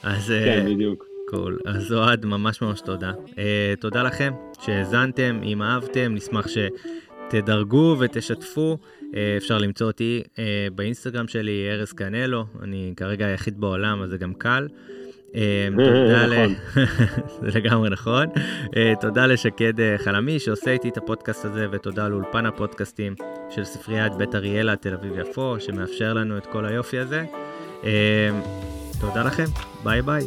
אז... אה, כן, בדיוק. קול. אז אוהד, ממש ממש תודה. Uh, תודה לכם שהאזנתם, אם אהבתם, נשמח שתדרגו ותשתפו. Uh, אפשר למצוא אותי uh, באינסטגרם שלי, ארז קנלו, אני כרגע היחיד בעולם, אז זה גם קל. Uh, תודה ל... נכון. זה לגמרי נכון. תודה לשקד חלמי שעושה איתי את הפודקאסט הזה, ותודה לאולפן הפודקאסטים של ספריית בית אריאלה, תל אביב-יפו, שמאפשר לנו את כל היופי הזה. תודה לכם, ביי ביי.